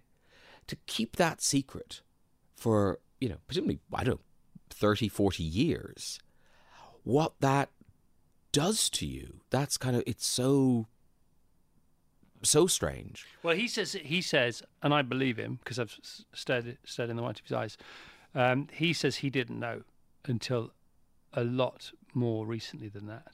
To keep that secret for, you know, presumably, I don't know, 30, 40 years. What that does to you, that's kind of, it's so, so strange. Well, he says he says, and I believe him because I've stared stared in the white of his eyes. Um, he says he didn't know until a lot more recently than that.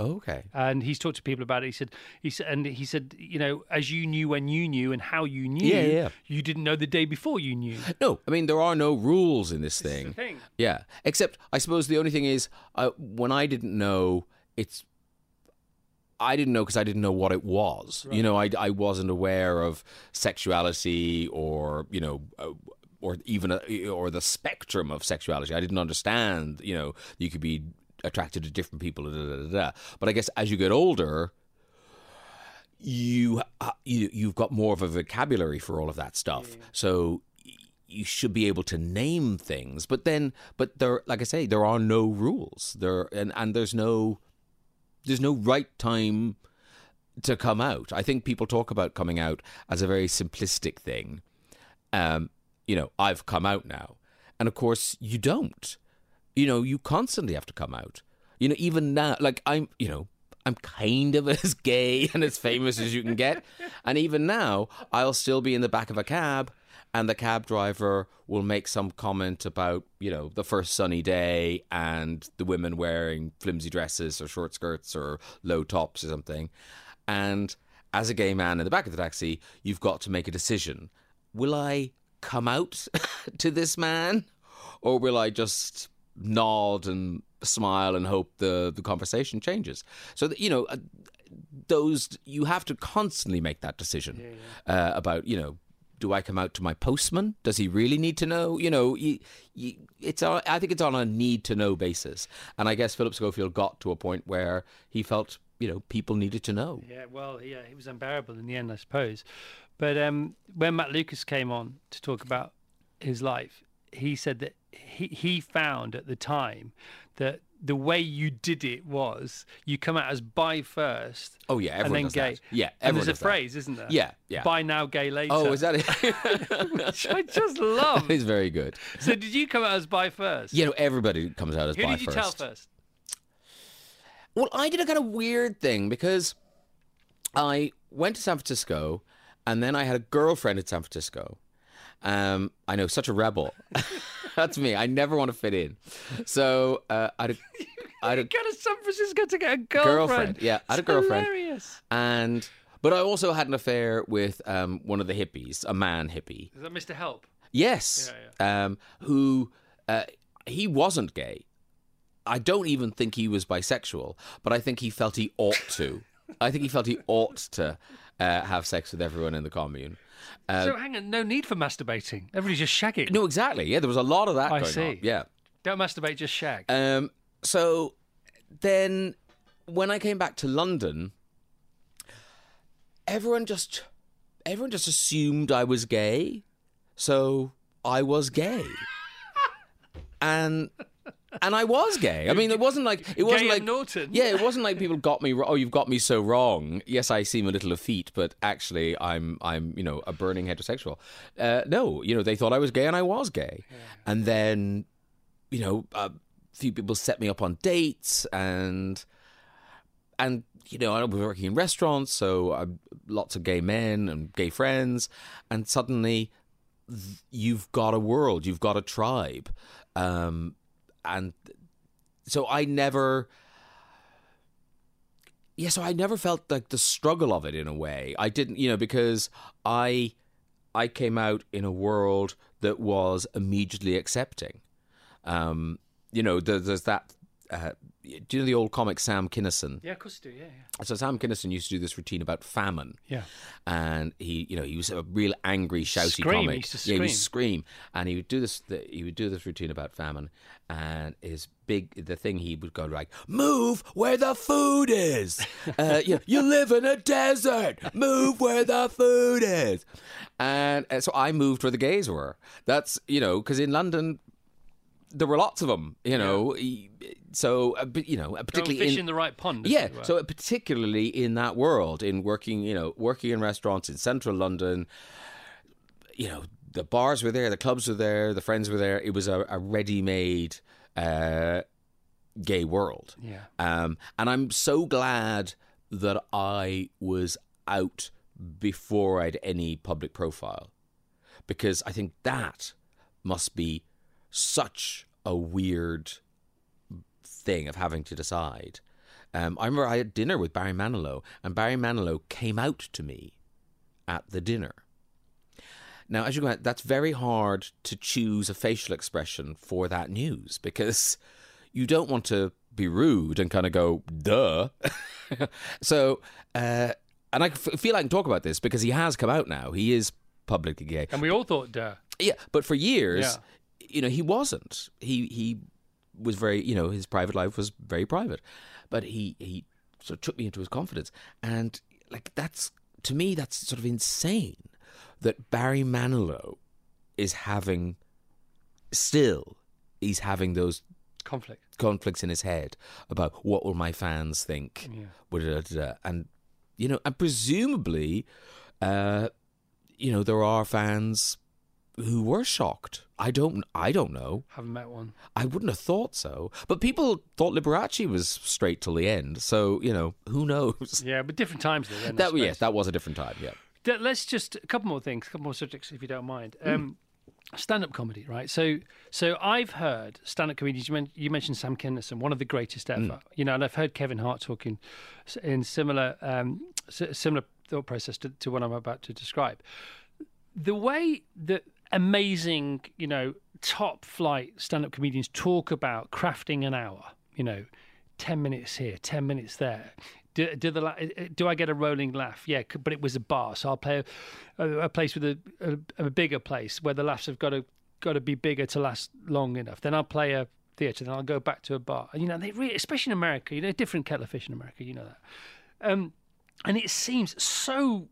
Okay. And he's talked to people about it. He said, he said, and he said, you know, as you knew when you knew and how you knew, Yeah, yeah. you didn't know the day before you knew. No, I mean, there are no rules in this This is thing. thing. Yeah, except I suppose the only thing is uh, when I didn't know, it's I didn't know because I didn't know what it was. You know, I I wasn't aware of sexuality or you know. Uh, or even a, or the spectrum of sexuality. I didn't understand. You know, you could be attracted to different people. Da, da, da, da. But I guess as you get older, you uh, you you've got more of a vocabulary for all of that stuff. So you should be able to name things. But then, but there, like I say, there are no rules. There and and there's no there's no right time to come out. I think people talk about coming out as a very simplistic thing. Um, you know, I've come out now, and of course you don't. You know, you constantly have to come out. You know, even now, like I'm, you know, I'm kind of as gay and as famous as you can get, and even now, I'll still be in the back of a cab, and the cab driver will make some comment about, you know, the first sunny day and the women wearing flimsy dresses or short skirts or low tops or something, and as a gay man in the back of the taxi, you've got to make a decision. Will I come out to this man or will I just nod and smile and hope the, the conversation changes? So, that, you know, uh, those, you have to constantly make that decision Uh, about, you know, do I come out to my postman? Does he really need to know? You know, it's I think it's on a need to know basis. And I guess Philip Schofield got to a point where he felt, you know, people needed to know. Yeah, well, yeah, it was unbearable in the end, I suppose. But um, when Matt Lucas came on to talk about his life, he said that he, he found at the time that the way you did it was you come out as bi first Oh, yeah, and then gay. that. Yeah, and there's a phrase, isn't there? Yeah, yeah. Bi now, gay later. Oh, is that it? Which I just love. It's very good. so did you come out as bi first? You know, everybody comes out as Who bi did you first. tell first? Well, I did a kind of weird thing because I went to San Francisco and then I had a girlfriend in San Francisco. Um, I know, such a rebel. That's me. I never want to fit in. So uh, I had a, I had a go to San Francisco to get a girlfriend. girlfriend. Yeah, I had a girlfriend. Hilarious. And but I also had an affair with um, one of the hippies, a man hippie. Is that Mr. Help? Yes. Um, who uh, he wasn't gay. I don't even think he was bisexual, but I think he felt he ought to. I think he felt he ought to uh, have sex with everyone in the commune. Uh, so hang on, no need for masturbating. Everybody's just shagging. no, exactly. Yeah, there was a lot of that I going see. on. Yeah. Don't masturbate, just shag. Um, so then when I came back to London, everyone just everyone just assumed I was gay. So I was gay. and and I was gay. I mean, it wasn't like it wasn't Gay like Norton. Yeah, it wasn't like people got me. Oh, you've got me so wrong. Yes, I seem a little effete, but actually, I'm I'm you know a burning heterosexual. Uh, no, you know they thought I was gay, and I was gay. And then, you know, a few people set me up on dates, and and you know I was working in restaurants, so I, lots of gay men and gay friends, and suddenly you've got a world, you've got a tribe, um, and so I never. yeah, so I never felt like the struggle of it in a way. I didn't, you know, because I I came out in a world that was immediately accepting. Um, you know, there, there's that. Uh, do you know the old comic Sam Kinison? Yeah, of course you do. Yeah, yeah. So Sam Kinison used to do this routine about famine. Yeah. and he, you know, he was a real angry, shouty Scream, he comic. used to Yeah, he would scream. scream, and he would do this. The, he would do this routine about famine, and his big the thing he would go like, "Move where the food is. Uh, you, you live in a desert. Move where the food is." And, uh, so I moved where the gays were. That's you know, because in London. There were lots of them, you know. he- So, uh, but, you know, Go particularly fish in, in the right pond. yeah, so particularly in that world, in working, you know, working in restaurants in central London, you know, the bars were there, the clubs were there, the friends were there. It was a, a ready-made uh, gay world. Yeah. Um, and I'm so glad that I was out before I had any public profile, because I think that must be such a weird thing of having to decide. Um, I remember I had dinner with Barry Manilow, and Barry Manilow came out to me at the dinner. Now, as you go, that's very hard to choose a facial expression for that news because you don't want to be rude and kind of go, duh. so, uh, and I f- feel I can talk about this because he has come out now. He is publicly gay. And we all thought, duh. Yeah, but for years, Yeah. You know, he wasn't. He he was very, you know, his private life was very private, but he he sort of took me into his confidence, and like that's to me that's sort of insane that Barry Manilow is having still he's having those Conflict. conflicts in his head about what will my fans think, Yeah. and you know, and presumably, uh, you know, there are fans who were shocked. I don't, I don't know. Haven't met one. I wouldn't have thought so, but people thought Liberace was straight till the end. So you know, who knows? Yeah, but different times though. then, That yes, that was a different time. Yeah. Let's just a couple more things, a couple more subjects, if you don't mind. Hmm. Um, stand-up comedy, right? So, so I've heard stand-up comedians. You, men- you mentioned Sam Kinison, one of the greatest Hmm. ever. You know, and I've heard Kevin Hart talking in similar, um, s- similar thought process to, to what I'm about to describe. The way that amazing, you know, top-flight stand-up comedians talk about crafting an hour, you know, 10 minutes here, 10 minutes there. Do, do, the, do I get a rolling laugh? Yeah, but it was a bar, so I'll play a, a, place with a, a, a bigger place where the laughs have got to got to be bigger to last long enough. Then I'll play a theatre, then I'll go back to a bar. And, you know, they really, especially in America, you know, different kettle of fish in America, you know that. Um, and it seems so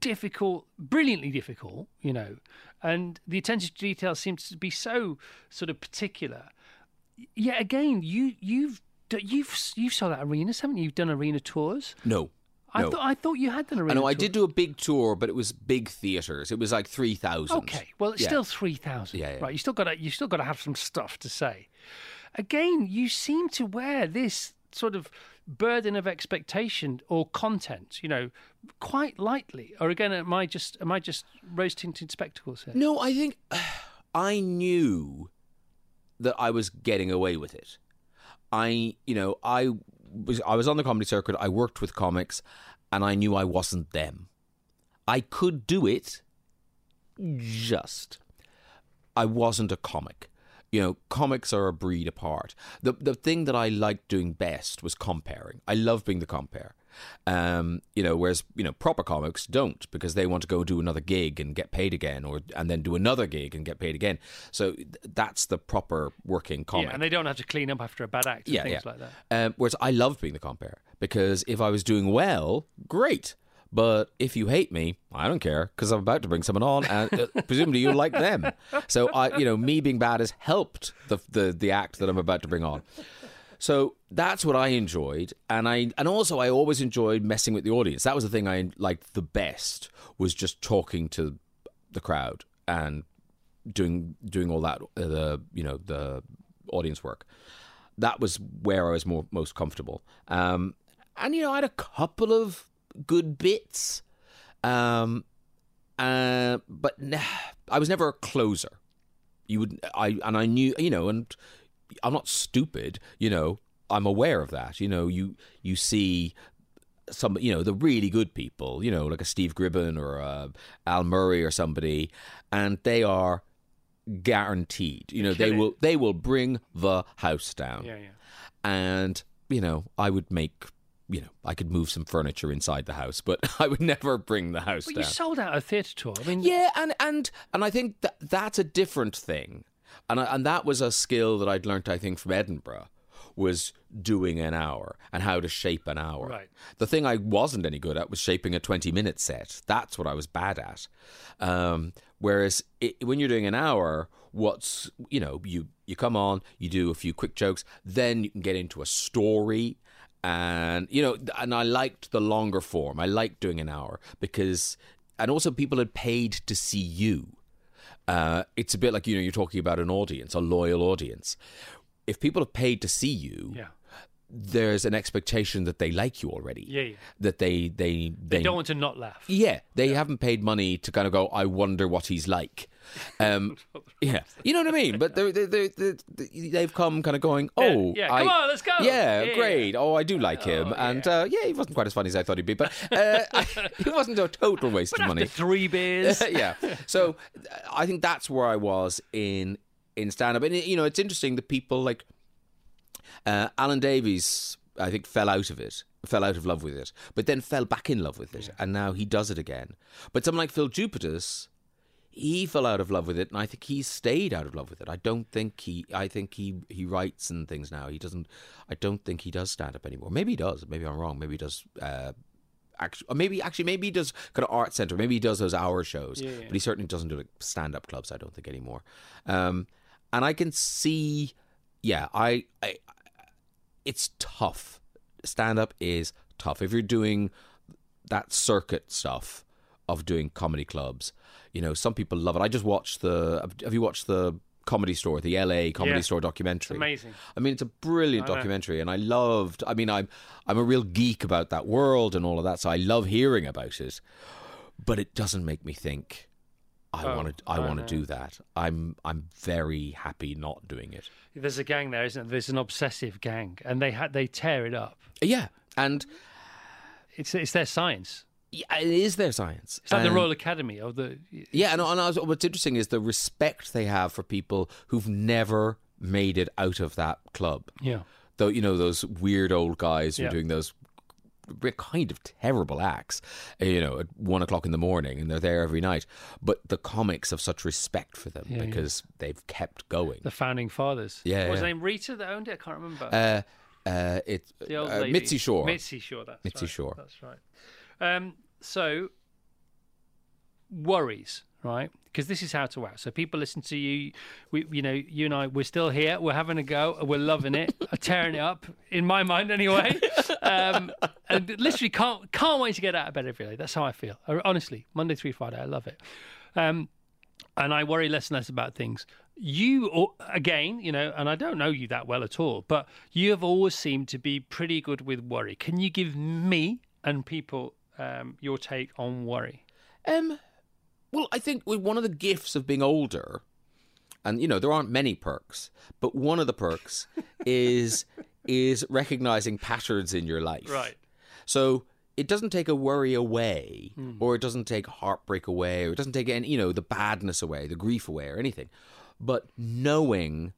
difficult, brilliantly difficult, you know, and the attention to detail seems to be so sort of particular. Yet again, you you've you've you've sold out arenas, haven't you? You've done arena tours. No. I no. thought I thought you had done arena. I know I did do a big tour, but it was big theaters. It was like three thousand. Okay, well, it's Yeah. still three thousand, Yeah, yeah. right? You still got to you still got to have some stuff to say. Again, you seem to wear this sort of burden of expectation or content, you know, quite lightly. Or again, am I just am I just rose tinted spectacles here? No, I think I knew that I was getting away with it. I, you know, I was I was on the comedy circuit. I worked with comics, and I knew I wasn't them. I could do it, just I wasn't a comic. You know, comics are a breed apart. The the thing that I liked doing best was comparing. I love being the compare. Um, you know, whereas you know proper comics don't because they want to go do another gig and get paid again, or and then do another gig and get paid again. So th- that's the proper working comic. Yeah, and they don't have to clean up after a bad act Yeah, things yeah. like that. Um, whereas I loved being the compare because if I was doing well, great. But if you hate me, I don't care because I'm about to bring someone on, and uh, presumably you'll like them. So I, you know, me being bad has helped the the the act that I'm about to bring on. So that's what I enjoyed, and I and also I always enjoyed messing with the audience. That was the thing I liked the best was just talking to the crowd and doing doing all that uh, the you know the audience work. That was where I was more most comfortable. Um, and you know I had a couple of good bits, um, uh, but nah, I was never a closer. You would I and I knew you know and I'm not stupid. You know I'm aware of that. You know you you see some, you know, the really good people, you know, like a Steve Gribbin or a Al Murray or somebody, and they are guaranteed. You know, they it. will they will bring the house down Yeah, yeah. and you know i would make you know i could move some furniture inside the house but i would never bring the house But down. you sold out a theatre tour. I mean, yeah and and and i think that that's a different thing. And I, and that was a skill that i'd learnt i think from edinburgh was doing an hour and how to shape an hour. Right. the thing i wasn't any good at was shaping a 20 minute set. That's what i was bad at. Um, whereas it, when you're doing an hour what's you know you you come on you do a few quick jokes then you can get into a story and you know and i liked the longer form i liked doing an hour because and also people had paid to see you uh, it's a bit like you know you're talking about an audience a loyal audience if people have paid to see you yeah. there's an expectation that they like you already Yeah, yeah. that they they They don't want to not laugh. yeah, they haven't paid money to kind of go. I wonder what he's like. Um, yeah, you know what I mean. But they're, they're, they're, they've come kind of going. Oh, yeah, I- come on, let's go. Yeah, Yeah. great. Oh, I do like him, Oh, and uh, yeah, he wasn't quite as funny as I thought he'd be, but uh, he wasn't a total waste But of money. three beers, yeah. So I think that's where I was in in stand up, and you know, it's interesting that people like uh, Alan Davies. I think fell out of it, fell out of love with it, but then fell back in love with it, and now he does it again. But someone like Phil Jupitus, he fell out of love with it, and I think he stayed out of love with it. I don't think he. I think he he writes and things now. He doesn't. I don't think he does stand up anymore. Maybe he does. Maybe I'm wrong. Maybe he does. Uh, Actually, or maybe actually maybe he does kind of art center. Maybe he does those hour shows, Yeah, yeah. but he certainly doesn't do like stand up clubs. I don't think anymore. Um, and I can see, yeah, I, I, it's tough. Stand up is tough if you're doing that circuit stuff of doing comedy clubs. You know, some people love it. I just watched the. Have you watched the Comedy Store, the LA Comedy Yeah. Store documentary? amazing. I mean, it's a brilliant documentary, and I loved. I mean, I'm I'm a real geek about that world and all of that, so I love hearing about it. But it doesn't make me think. I Oh, want to. I I want know. to do that. I'm. I'm very happy not doing it. There's a gang there, isn't there? There's an obsessive gang, and they ha- they tear it up. Yeah, and It's it's their science. Yeah, it is their science. It's like the Royal Academy of the. Yeah, and, and I was, what's interesting is the respect they have for people who've never made it out of that club. Yeah. Though you know those weird old guys who Yeah. are doing those kind of terrible acts, uh, you know, at one o'clock in the morning, and they're there every night. But the comics have such respect for them Yeah, yeah. because they've kept going. The founding fathers. Yeah, What was yeah. name? Rita that owned it? I can't remember. Uh, uh, it the old uh. Mitzi Shore. Mitzi Shore. That's Mitzi right. Shore. That's right. Um, so worries, right? Because this is how to act. So people listen to you. We, you know, you and I, we're still here. We're having a go. We're loving it. tearing it up in my mind, anyway. Um, and literally can't can't wait to get out of bed every day. That's how I feel. Uh, Honestly, Monday through Friday, I love it. Um, and I worry less and less about things. You, again, you know, and I don't know you that well at all, but you have always seemed to be pretty good with worry. Can you give me and people um, your take on worry? Um, well, I think with one of the gifts of being older, and you know there aren't many perks, but one of the perks is is recognizing patterns in your life. Right. So it doesn't take a worry away, or it doesn't take heartbreak away, or it doesn't take any, you know, the badness away, the grief away, or anything. But knowing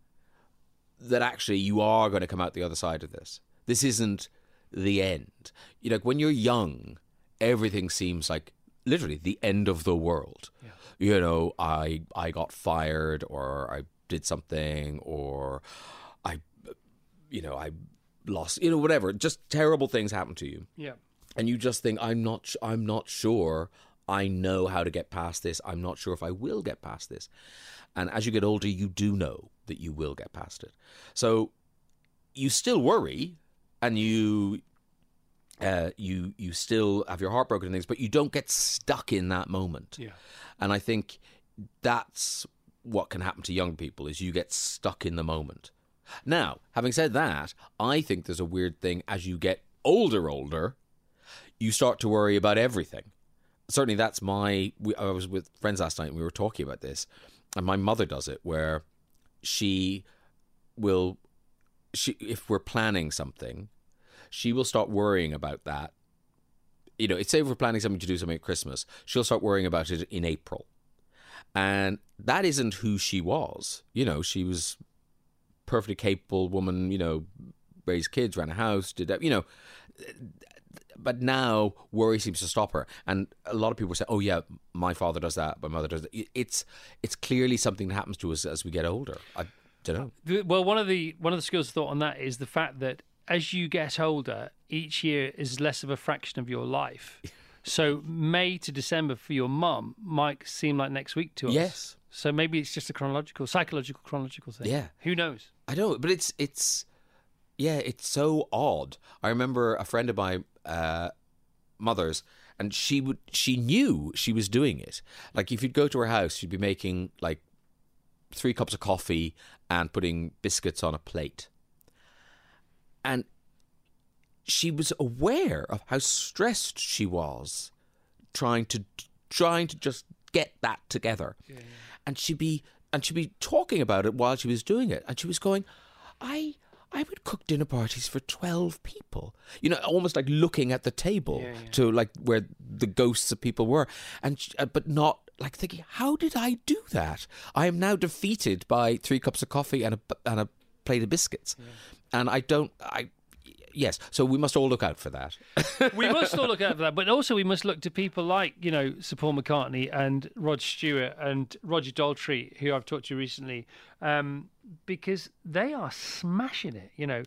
that actually you are going to come out the other side of this. This isn't the end. You know, when you're young, everything seems like literally the end of the world. You know, I I got fired, or I did something, or I, you know, I lost, you know, whatever. Just terrible things happen to you Yeah. and you just think I'm not sh- I'm not sure I know how to get past this. I'm not sure if I will get past this. And as you get older, you do know that you will get past it. So you still worry, and you uh, you you still have your heart broken and things, but you don't get stuck in that moment. Yeah. And I think that's what can happen to young people is you get stuck in the moment. Now, having said that, I think there's a weird thing as you get older, older, you start to worry about everything. Certainly, that's my. We, I was with friends last night and we were talking about this, and my mother does it where she will, she if we're planning something, she will start worrying about that you know, it's say we're planning something to do something at Christmas, she'll start worrying about it in April. And that isn't who she was. You know, she was perfectly capable woman, you know, raised kids, ran a house, did that, you know. But now worry seems to stop her, and a lot of people say, "Oh yeah, my father does that, my mother does that." It's it's clearly something that happens to us as we get older. I don't know. Well, one of the one of the skills of thought on that is the fact that as you get older, each year is less of a fraction of your life. So May to December for your mum might seem like next week to us. Yes. So maybe it's just a chronological, psychological, chronological thing. Yeah. Who knows? I know, but it's it's yeah, it's so odd. I remember a friend of my uh, mother's, and she would she knew she was doing it. Like if you'd go to her house, she'd be making like three cups of coffee and putting biscuits on a plate, and she was aware of how stressed she was trying to trying to just get that together. And she'd be and she'd be talking about it while she was doing it. And she was going i i would cook dinner parties for 12 people. You know almost like looking at the table Yeah, yeah. to like where the ghosts of people were. And uh, but not like thinking how did i do that? I am now defeated by three cups of coffee and a and a plate of biscuits and i don't i yes so we must all look out for that we must all look out for that, but also we must look to people like you know Sir Paul McCartney and Rod Stewart and Roger Daltrey, who I've talked to recently, um, because they are smashing it. You know,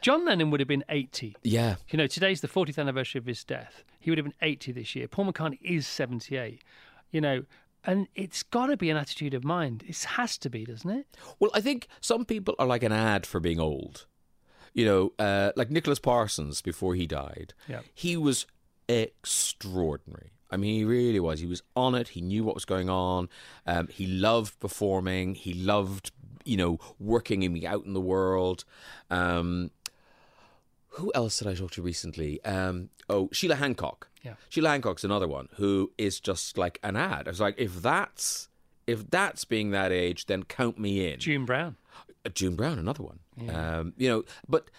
John Lennon would have been eighty. yeah You know, today's the 40th anniversary of his death. He would have been 80 this year. Paul McCartney is 78. You know, and it's got to be an attitude of mind. It has to be, doesn't it? Well, I think some people are like an ad for being old. You know, uh, like Nicholas Parsons before he died. Yeah. He was extraordinary. I mean, he really was. He was on it. He knew what was going on. Um, he loved performing. He loved, you know, working and out in the world. Um, who else did I talk to recently? Um, oh, Sheila Hancock. Yeah. Sheila Hancock's another one who is just like an ad. I was like, if that's if that's being that age, then count me in. June Brown. June Brown, another one. Um, you know, but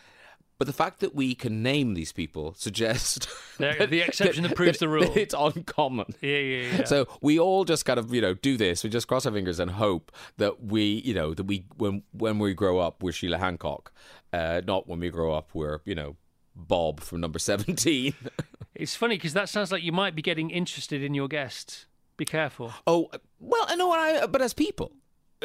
but the fact that we can name these people suggests that- the exception that proves the rule. It's uncommon. Yeah, yeah, yeah. So we all just kind of you know do this. We just cross our fingers and hope that we you know that we when when we grow up we're Sheila Hancock, uh, not when we grow up we're you know Bob from Number Seventeen. It's funny because that sounds like you might be getting interested in your guests. Be careful. oh well, I know, I, but as people,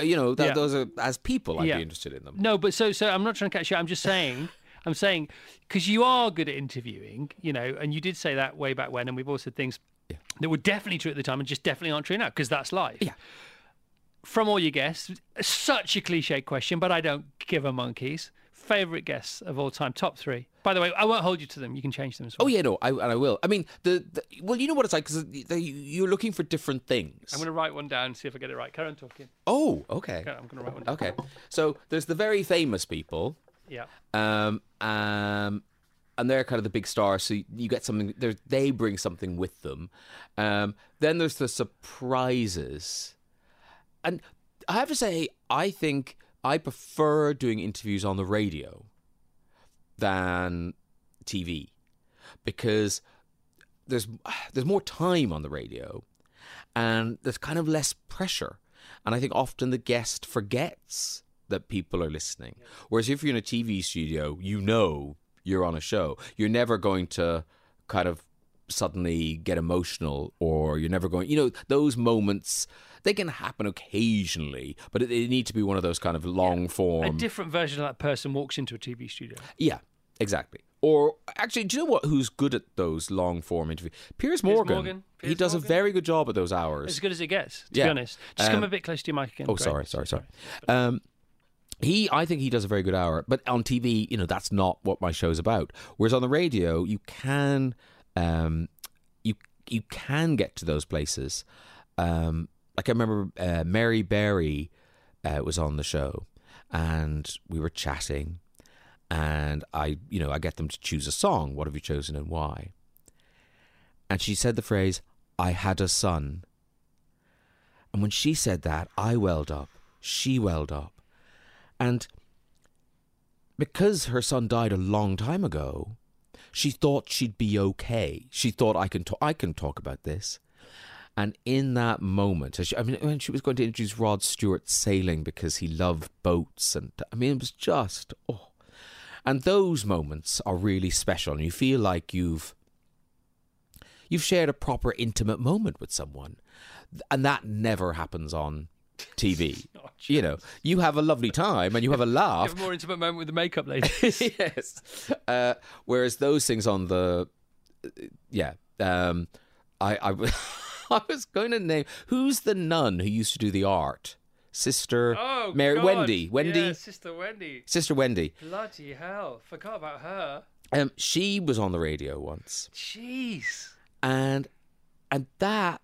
you know, th- Yeah. those are as people I'd Yeah. be interested in them. No, but so so I'm not trying to catch you. I'm just saying. I'm saying because you are good at interviewing, you know, and you did say that way back when, and we've all said things that were definitely true at the time and just definitely aren't true now because that's life. Yeah. From all your guests, such a cliche question, but I don't give a monkeys. Favorite guests of all time, top three. By the way, I won't hold you to them. You can change them as well. Oh yeah, no, I, and I will. I mean, the, the well, you know what it's like because you're looking for different things. I'm going to write one down, see if I get it right. Karen talking. Oh, okay, I'm going to write one down. okay. So there's the very famous people, Yeah. um, um, and they're kind of the big stars. So you get something. They bring something with them. Um, then there's the surprises, and I have to say, I think I prefer doing interviews on the radio than TV because there's there's more time on the radio and there's kind of less pressure. And i think often the guest forgets that people are listening. Whereas if you're in a tv studio you know you're on a show. You're never going to kind of suddenly get emotional or you're never going you know those moments they can happen occasionally but it, it need to be one of those kind of long form A different version of that person walks into a TV studio. yeah, exactly. Or actually, do you know what? Who's good at those long form interviews? Piers Morgan. Morgan. he Piers does a very good job at those hours. As good as it gets, to Yeah. be honest. Just come Um, a bit close to your mic again. oh, Great. sorry, sorry, sorry. Um, he, I think he does a very good hour, but on TV, you know, that's not what my show's about. Whereas on the radio, you can, um, you you can get to those places. Um, like I remember uh, Mary Berry uh, was on the show, and we were chatting, and I, you know, I get them to choose a song. What have you chosen and why? And she said the phrase, "I had a son." And when she said that, I welled up. She welled up. And because her son died a long time ago, she thought she'd be okay. She thought I can talk. I can talk about this. And in that moment, as she, I mean, when she was going to introduce Rod Stewart sailing because he loved boats, and I mean, it was just oh. And those moments are really special, and you feel like you've you've shared a proper intimate moment with someone, and that never happens on TV. You know, you have a lovely time and you have a You laugh. have a more intimate moment with the makeup lady. yes. Uh, whereas those things on the, yeah, um, I, I, I was going to name who's the nun who used to do the art, Sister Oh, Mary God. Wendy, Wendy, Yeah, Sister Wendy. Sister Wendy. Bloody hell. Forgot about her. Um, she was on the radio once, Jeez. and and that,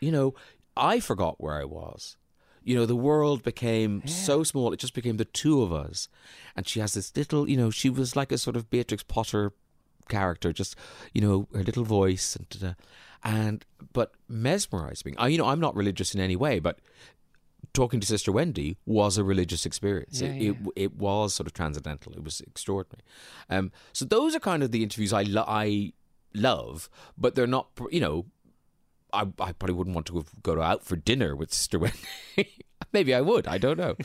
you know, I forgot where I was. You know, the world became so small; it just became the two of us. And she has this little, you know, she was like a sort of Beatrix Potter character, just you know, her little voice and da-da. And but mesmerizing. I, you know, I'm not religious in any way, but talking to Sister Wendy was a religious experience. Yeah, it, yeah. it it was sort of transcendental. It was extraordinary. Um, so those are kind of the interviews I lo- I love, but they're not. You know, I I probably wouldn't want to go out for dinner with Sister Wendy. Maybe I would. I don't know.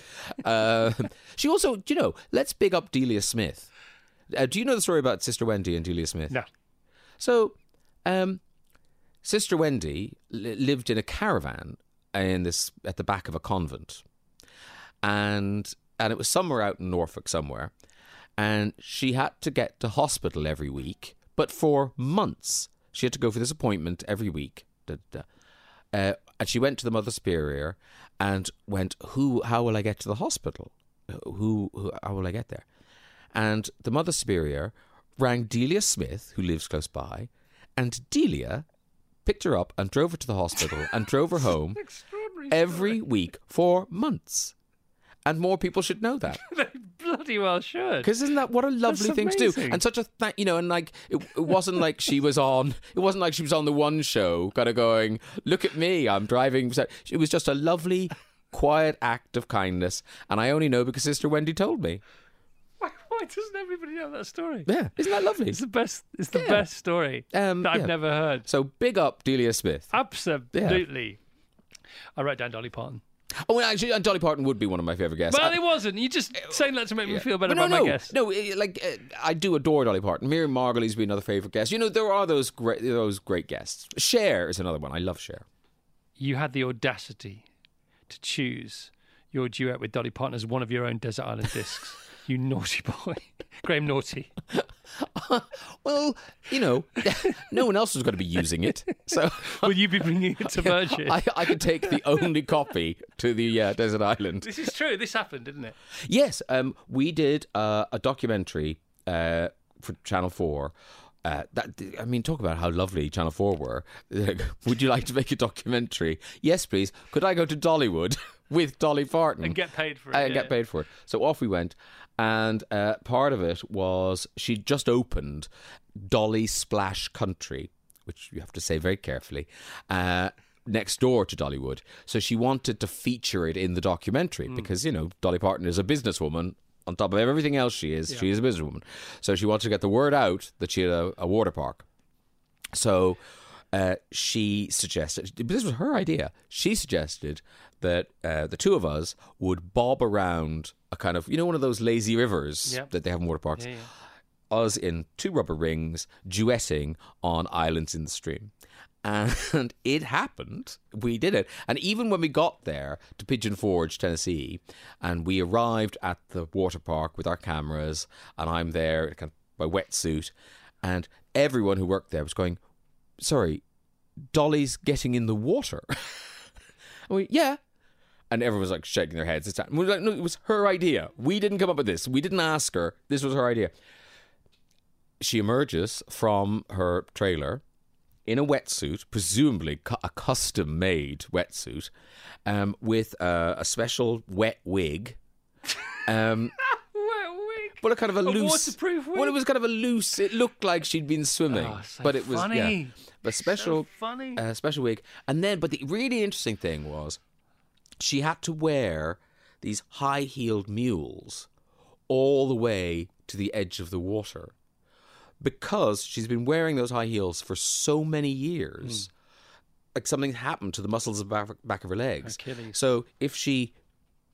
uh, she also, you know, let's big up Delia Smith. Uh, do you know the story about Sister Wendy and Delia Smith? No. So, um, Sister Wendy li- lived in a caravan in this at the back of a convent, and and it was somewhere out in Norfolk somewhere, and she had to get to hospital every week, but for months she had to go for this appointment every week. Da, da, da. Uh, and she went to the Mother Superior and went, "Who? How will I get to the hospital? Who? who how will I get there?" And the Mother Superior rang Delia Smith, who lives close by, and Delia picked her up and drove her to the hospital and drove her home every week for months. And more people should know that. They bloody well should. Because isn't that what a lovely That's thing to do? And such a th- you know, and like it, it wasn't like she was on. It wasn't like she was on the one show, kind of going, "Look at me, I'm driving." It was just a lovely, quiet act of kindness, and I only know because Sister Wendy told me. Why, doesn't everybody know that story? Yeah, isn't that lovely? It's the best. It's the Yeah. best story Um, that I've yeah. never heard. So big up Delia Smith. Absolutely. I wrote down Dolly Parton. Oh, well, actually, and Dolly Parton would be one of my favorite guests. Well, I- it wasn't. You're just saying that to make me feel better no, about no, my guess. no. Like uh, I do adore Dolly Parton. Miriam Margolyes be another favorite guest. You know, there are those great, those great guests. Cher is another one. I love Cher. You had the audacity to choose your duet with Dolly Parton as one of your own Desert Island discs. you naughty boy. Graham Naughty. Well, you know, no one else was going to be using it, so Will you be bringing it to Virgin? I, I could take the only copy to the uh, desert island. This is true. This happened, didn't it? Yes, um, we did uh, a documentary uh, for Channel Four. Uh, that I mean, talk about how lovely Channel Four were. Would you like to make a documentary? Yes, please. Could I go to Dollywood with Dolly Parton And get paid for it. and yeah. get paid for it? So off we went, and uh, part of it was she just opened Dolly Splash Country, which you have to say very carefully. Uh, Next door to Dollywood, so she wanted to feature it in the documentary because you know Dolly Parton is a businesswoman. On top of everything else, she is she is a businesswoman. So she wanted to get the word out that she had a, a water park. So uh, she suggested, but this was her idea. She suggested that uh, the two of us would bob around a kind of, you know, one of those lazy rivers Yep. that they have in water parks. Yeah, yeah. Us in two rubber rings, duetting on islands in the stream. And it happened. We did it. And even when we got there to Pigeon Forge, Tennessee, and we arrived at the water park with our cameras, and I'm there in kind of my wetsuit, and everyone who worked there was going, Sorry, Dolly's getting in the water. yeah. And everyone was like shaking their heads. It's we were like, no, it was her idea. We didn't come up with this. We didn't ask her. This was her idea. She emerges from her trailer in a wetsuit, presumably a custom made wetsuit, um, with uh, a special wet wig. Um, Well, a kind of a, A loose. waterproof wig? Well, it was kind of a loose. It looked like she'd been swimming, Oh, so but it was yeah, funny. a special So funny. uh, special wig. And then, but the really interesting thing was, she had to wear these high heeled mules all the way to the edge of the water because she's been wearing those high heels for so many years, like something happened to the muscles of the back, back of her legs. Achilles. So if she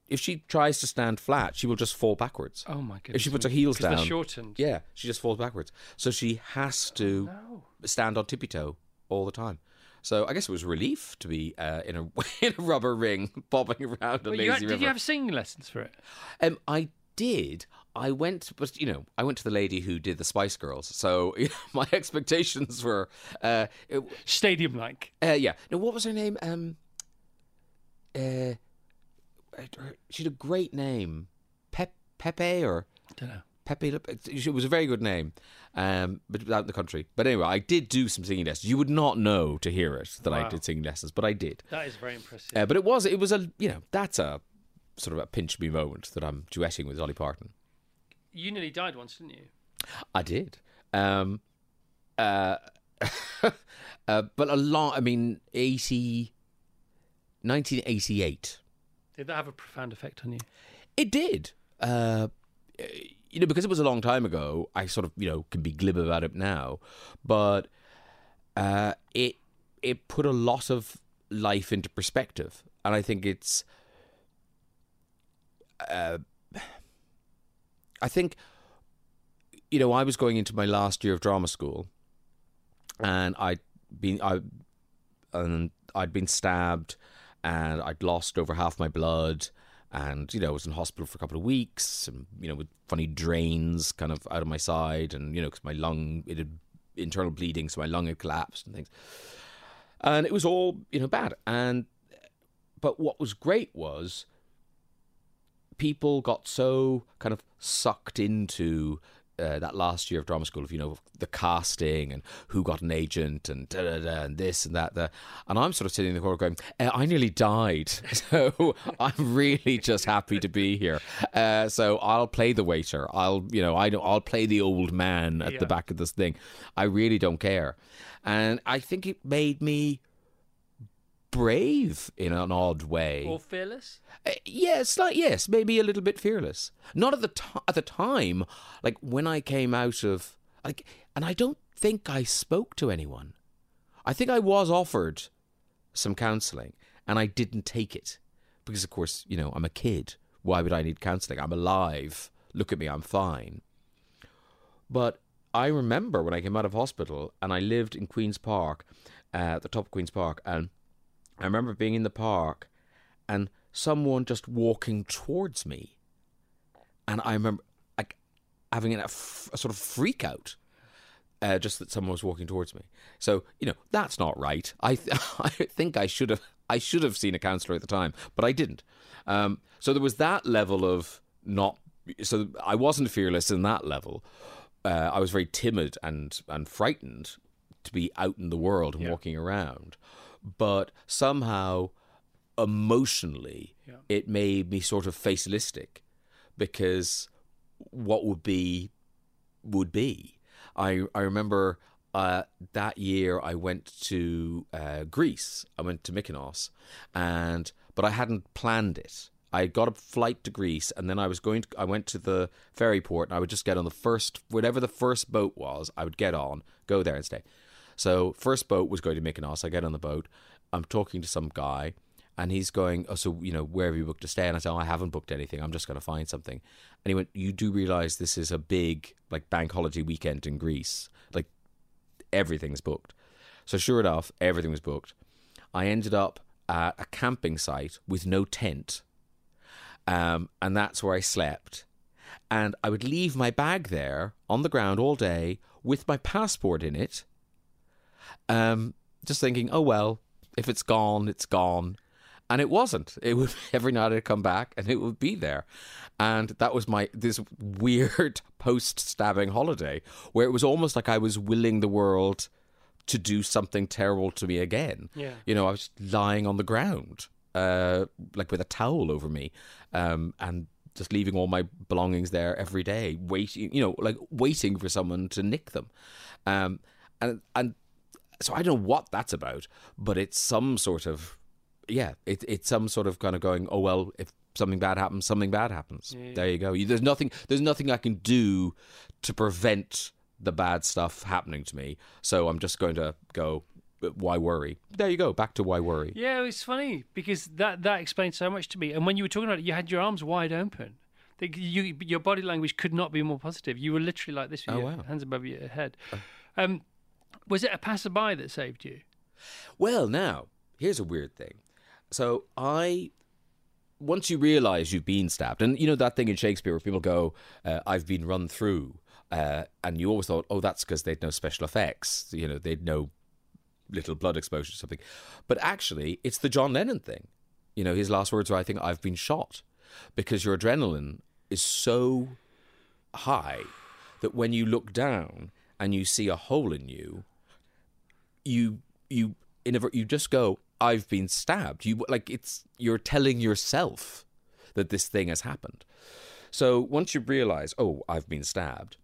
if she tries to stand flat, she will just fall backwards. Oh my goodness. If she puts her heels they're down, shortened. yeah, she just falls backwards. So she has to No. stand on tippy toe all the time. So I guess it was a relief to be uh, in a in a rubber ring bobbing around a Well, lazy you had, river. did you have singing lessons for it? Um, I did. I went, but you know, I went to the lady who did the Spice Girls. So you know, my expectations were, uh, Stadium like. uh, yeah. No, what was her name? Um, uh, she had a great name, Pep Pepe or I Don't know. Pepe. Le- It was a very good name, um, but out in the country. But anyway, I did do some singing lessons. You would not know to hear it that I did singing lessons, but I did. That is very impressive. Uh, but it was, it was a, you know, that's a sort of a pinch me moment that I'm duetting with Dolly Parton. you nearly died once, didn't you? I did. Um, uh, uh, but a lot, I mean, 80, 1988. Did that have a profound effect on you? It did. Uh, you know, because it was a long time ago, I sort of, you know, can be glib about it now. But uh, it it put a lot of life into perspective. And I think it's. Uh, I think, you know, I was going into my last year of drama school, and I'd been I, and I'd been stabbed, and I'd lost over half my blood, and you know, I was in hospital for a couple of weeks, and you know, with funny drains kind of out of my side, and you know, because my lung it had internal bleeding, so my lung had collapsed and things, and it was all you know bad, and but what was great was people got so kind of sucked into uh, that last year of drama school of you know the casting and who got an agent and da, da, da, and this and that there. and I'm sort of sitting in the corner going uh, I nearly died so I'm really just happy to be here uh, so I'll play the waiter I'll you know I I'll play the old man at Yeah. the back of this thing I really don't care and I think it made me brave in an odd way Or fearless? uh, yes, like yes, maybe a little bit fearless. Not at the t- at the time, like when I came out of like, and I don't think I spoke to anyone. I think I was offered some counselling, and I didn't take it because, of course, you know, I'm a kid. Why would I need counselling? I'm alive. Look at me, I'm fine. But I remember when I came out of hospital and I lived in Queen's Park, uh, at the top of Queen's Park, and I remember being in the park and someone just walking towards me. And I remember like having a, f- a sort of freak out. Uh, just that someone was walking towards me. So you know that's not right. I th- I think I should have I should have seen a counsellor at the time, but I didn't. Um, so there was that level of not. So I wasn't fearless in that level. Uh, I was very timid and and frightened to be out in the world and walking around. But somehow, emotionally, Yeah. it made me sort of facialistic because what would be would be. I I remember uh, that year I went to uh, Greece. I went to Mykonos, and but I hadn't planned it. I got a flight to Greece, and then I was going. To, I went to the ferry port, and I would just get on the first, whatever the first boat was. I would get on, go there, and stay. So first boat was going to Mykonos. I get on the boat. I'm talking to some guy, and he's going, "Oh, so you know where have you booked to stay?" And I said, "Oh, I haven't booked anything. I'm just going to find something." And he went, "You do realize this is a big like bank holiday weekend in Greece? Like everything's booked." So sure enough, everything was booked. I ended up at a camping site with no tent, um, and that's where I slept. And I would leave my bag there on the ground all day with my passport in it. Um, just thinking, oh well, if it's gone, it's gone. And it wasn't. It would every night I'd come back and it would be there. And that was my this weird post stabbing holiday where it was almost like I was willing the world to do something terrible to me again. Yeah. You know, I was lying on the ground, uh, like with a towel over me, um, and just leaving all my belongings there every day, waiting, you know, like waiting for someone to nick them. Um, and and so I don't know what that's about, but it's some sort of yeah, it, it's some sort of kind of going, oh well, if something bad happens, something bad happens. There you go. You, there's nothing. There's nothing I can do to prevent the bad stuff happening to me. So I'm just going to go. Why worry? There you go. Back to why worry. Yeah, it's funny because that that explains so much to me. And when you were talking about it, you had your arms wide open. The- You, your body language could not be more positive. You were literally like this with Oh, your wow. hands above your head. Um, was it a passerby that saved you? Well, now, here's a weird thing. So I. Once you realize you've been stabbed, and you know that thing in Shakespeare where people go, uh, I've been run through, uh, and you always thought, oh, that's because they'd no special effects. You know, they'd no little blood exposure or something. But actually, it's the John Lennon thing. You know, his last words were, I think, I've been shot. Because your adrenaline is so high that when you look down and you see a hole in you, you you a, you just go i've been stabbed. You like it's you're telling yourself that this thing has happened. So once you realize oh i've been stabbed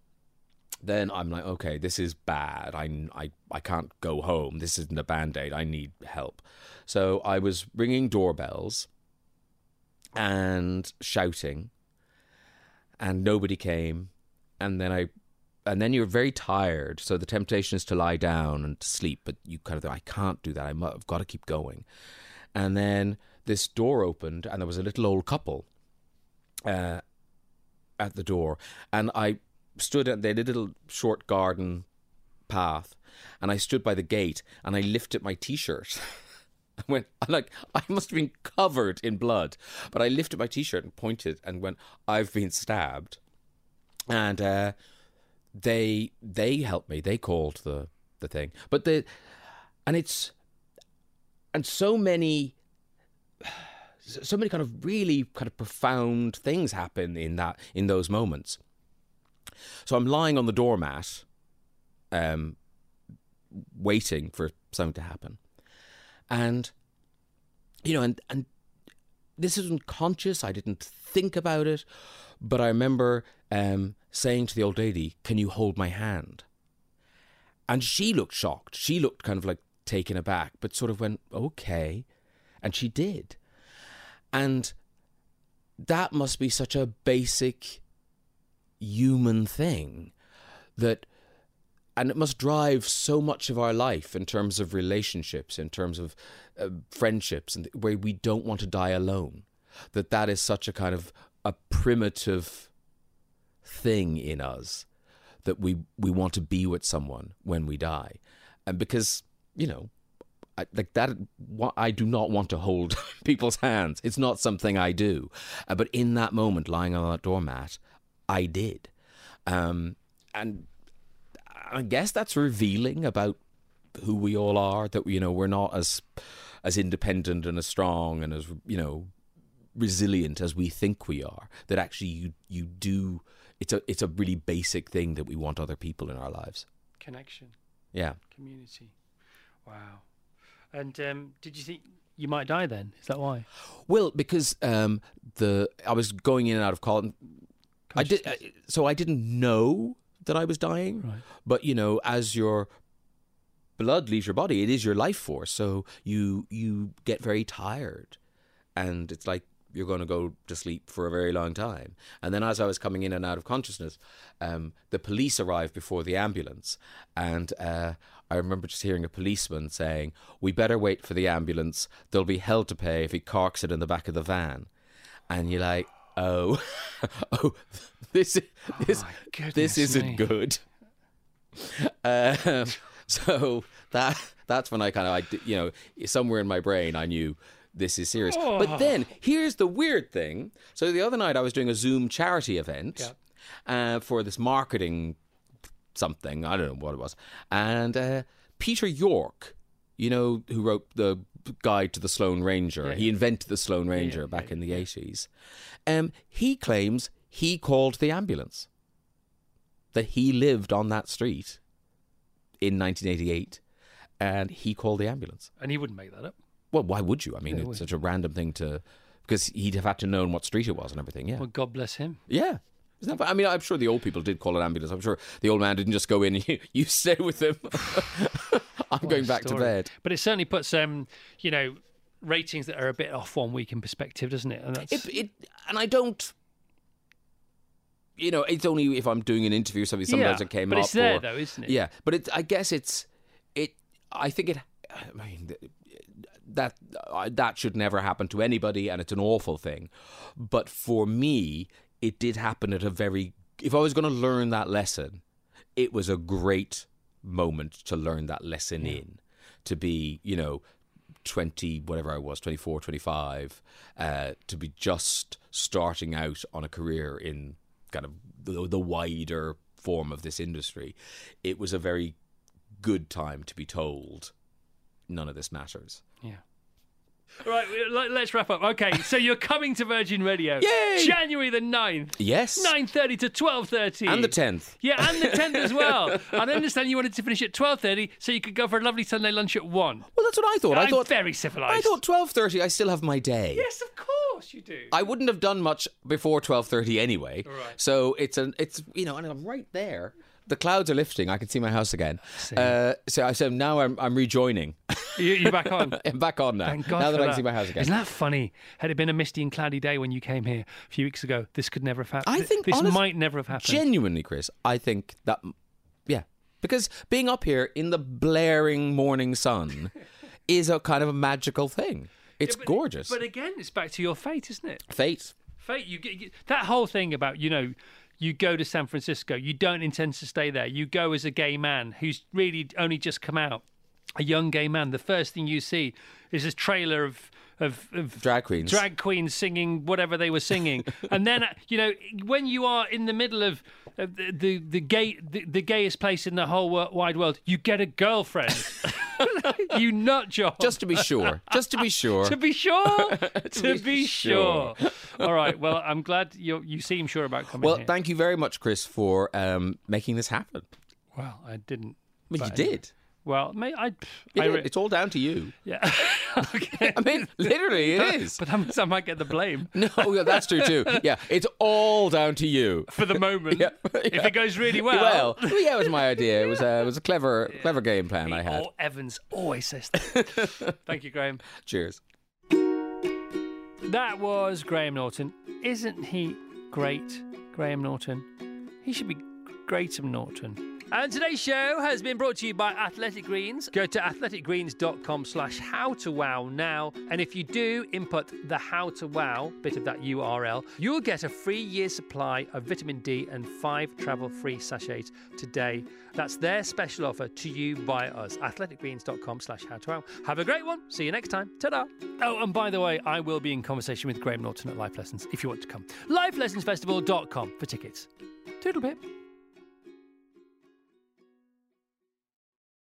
then i'm like okay this is bad. I i, I can't go home. This isn't a band-aid. I need help. So i was ringing doorbells and shouting and nobody came. And then i and then you're very tired so the temptation is to lie down and to sleep but you kind of think, i can't do that. I've got to keep going. And then this door opened and there was a little old couple uh, at the door and i stood at their little short garden path and i stood by the gate and i lifted my t-shirt. I went like I must have been covered in blood, but I lifted my t-shirt and pointed and went, "I've been stabbed," and uh, they they helped me. They called the the thing, but the and it's and so many so many kind of really kind of profound things happen in that in those moments. So I'm lying on the doormat, um, waiting for something to happen, and you know, and and this isn't conscious. I didn't think about it, but I remember um, saying to the old lady, "Can you hold my hand?" And she looked shocked. She looked kind of like taken aback, but sort of went, "Okay," and she did. And that must be such a basic human thing that and it must drive so much of our life in terms of relationships in terms of uh, friendships and where we don't want to die alone that that is such a kind of a primitive thing in us that we we want to be with someone when we die. And because you know I, like that I do not want to hold people's hands. It's not something I do. Uh, but in that moment lying on that doormat I did. Um, and I guess that's revealing about who we all are. That you know we're not as as independent and as strong and as you know resilient as we think we are. That actually you you do. It's a it's a really basic thing that we want other people in our lives. Connection, Yeah. community. Wow. And um, did you think you might die then? Is that why? Well, because um, the I was going in and out of college. I did I, so I didn't know that I was dying, Right. but you know, as your blood leaves your body, it is your life force. So you you get very tired, and it's like you're going to go to sleep for a very long time. And then, as I was coming in and out of consciousness, um, the police arrived before the ambulance, and uh, I remember just hearing a policeman saying, "We better wait for the ambulance. There'll be hell to pay if he corks it in the back of the van." And you're like, "Oh, oh, this this my this isn't me. good." Um, so that that's when I kind of I you know somewhere in my brain I knew this is serious. But then here's the weird thing. So the other night I was doing a Zoom charity event uh, for this marketing something I don't know what it was, and uh, Peter York, you know who wrote the guide to the Sloane Ranger. Yeah, he invented the Sloane Ranger yeah, back yeah, in the eighties. Um, he claims he called the ambulance. That he lived on that street in 1988, and he called the ambulance. And he wouldn't make that up. Well, why would you? I mean, Yeah, it's such a random thing to, because he'd have had to known what street it was and everything. Yeah, Well, God bless him. yeah. Isn't that, I mean, I'm sure the old people did call an ambulance. I'm sure the old man didn't just go in and you, you stay with him. I'm What going back to bed. But it certainly puts, um, you know, ratings that are a bit off one week in perspective, doesn't it? And that's It, it, and I don't. you know, it's only if I'm doing an interview or something. Sometimes Yeah, it came but up. it's there or- though, isn't it? Yeah, but it. I guess it's it. I think it. I mean, that uh, that should never happen to anybody, and it's an awful thing. But for me, it did happen at a very. If I was going to learn that lesson, it was a great moment to learn that lesson in. To be, you know, 20 whatever i was 24 25 uh, to be just starting out on a career in kind of the, the wider form of this industry it was a very good time to be told none of this matters Yeah. Right, let- let's wrap up. Okay, so you're coming to Virgin Radio. Yay! January the 9th. yes 9.30 to 12.30. and the 10th Yeah, and the 10th as well. And I understand you wanted to finish at 12.30 so you could go for a lovely Sunday lunch at 1. well that's what i thought i I'm thought very civilised. i thought 12.30 i still have my day Yes, of course you do. I wouldn't have done much before twelve thirty anyway. Right. So it's an it's you know and I'm right there. The clouds are lifting. I can see my house again. Uh, so I so now I'm I'm rejoining. You, you're back on. I'm back on now. Thank God now that I that. can see my house again. Isn't that funny? Had it been a misty and cloudy day when you came here a few weeks ago, this could never have happened. I think, this honest- might never have happened. Genuinely, Chris, I think that yeah, because being up here in the blaring morning sun is a kind of a magical thing. It's But- gorgeous. But again, it's back to your fate, isn't it? Fate. Fate. You get you, that whole thing about you know. You go to San Francisco. You don't intend to stay there. You go as a gay man who's really only just come out, a young gay man. The first thing you see is this trailer of of, of Drag queens. drag queens singing whatever they were singing, and then you know when you are in the middle of, the, the the gay the, the gayest place in the whole wide world, you get a girlfriend. you nut job. Just to be sure. Just to be sure. to be sure. to, be be sure. All right. Well, I'm glad you you seem sure about coming well, here. thank you very much, Chris, for um, making this happen. well, I didn't. You but- did. Well, may I? I re- it's all down to you. yeah. okay. I mean, literally, it is. But that means I might get the blame No, yeah, that's true too. Yeah, it's all down to you. for the moment. Yeah, If yeah. it goes really well. Well, yeah, it was my idea. It was a, it was a clever, clever game plan I had. Oh, Evans always says that. Thank you, Graham. Cheers. That was Graham Norton. Isn't he great, Graham Norton? He should be Graham Norton. And today's show has been brought to you by Athletic Greens. Go to athleticgreens.com slash how to wow now. And if you do input the how to wow bit of that URL, you'll get a free year supply of vitamin D and five travel free sachets today. That's their special offer to you by us. Athleticgreens.com slash how to wow. Have a great one. See you next time. Ta-da. Oh, and by the way, I will be in conversation with Graham Norton at Life Lessons if you want to come. Lifelessonsfestival.com for tickets. Toodle pip.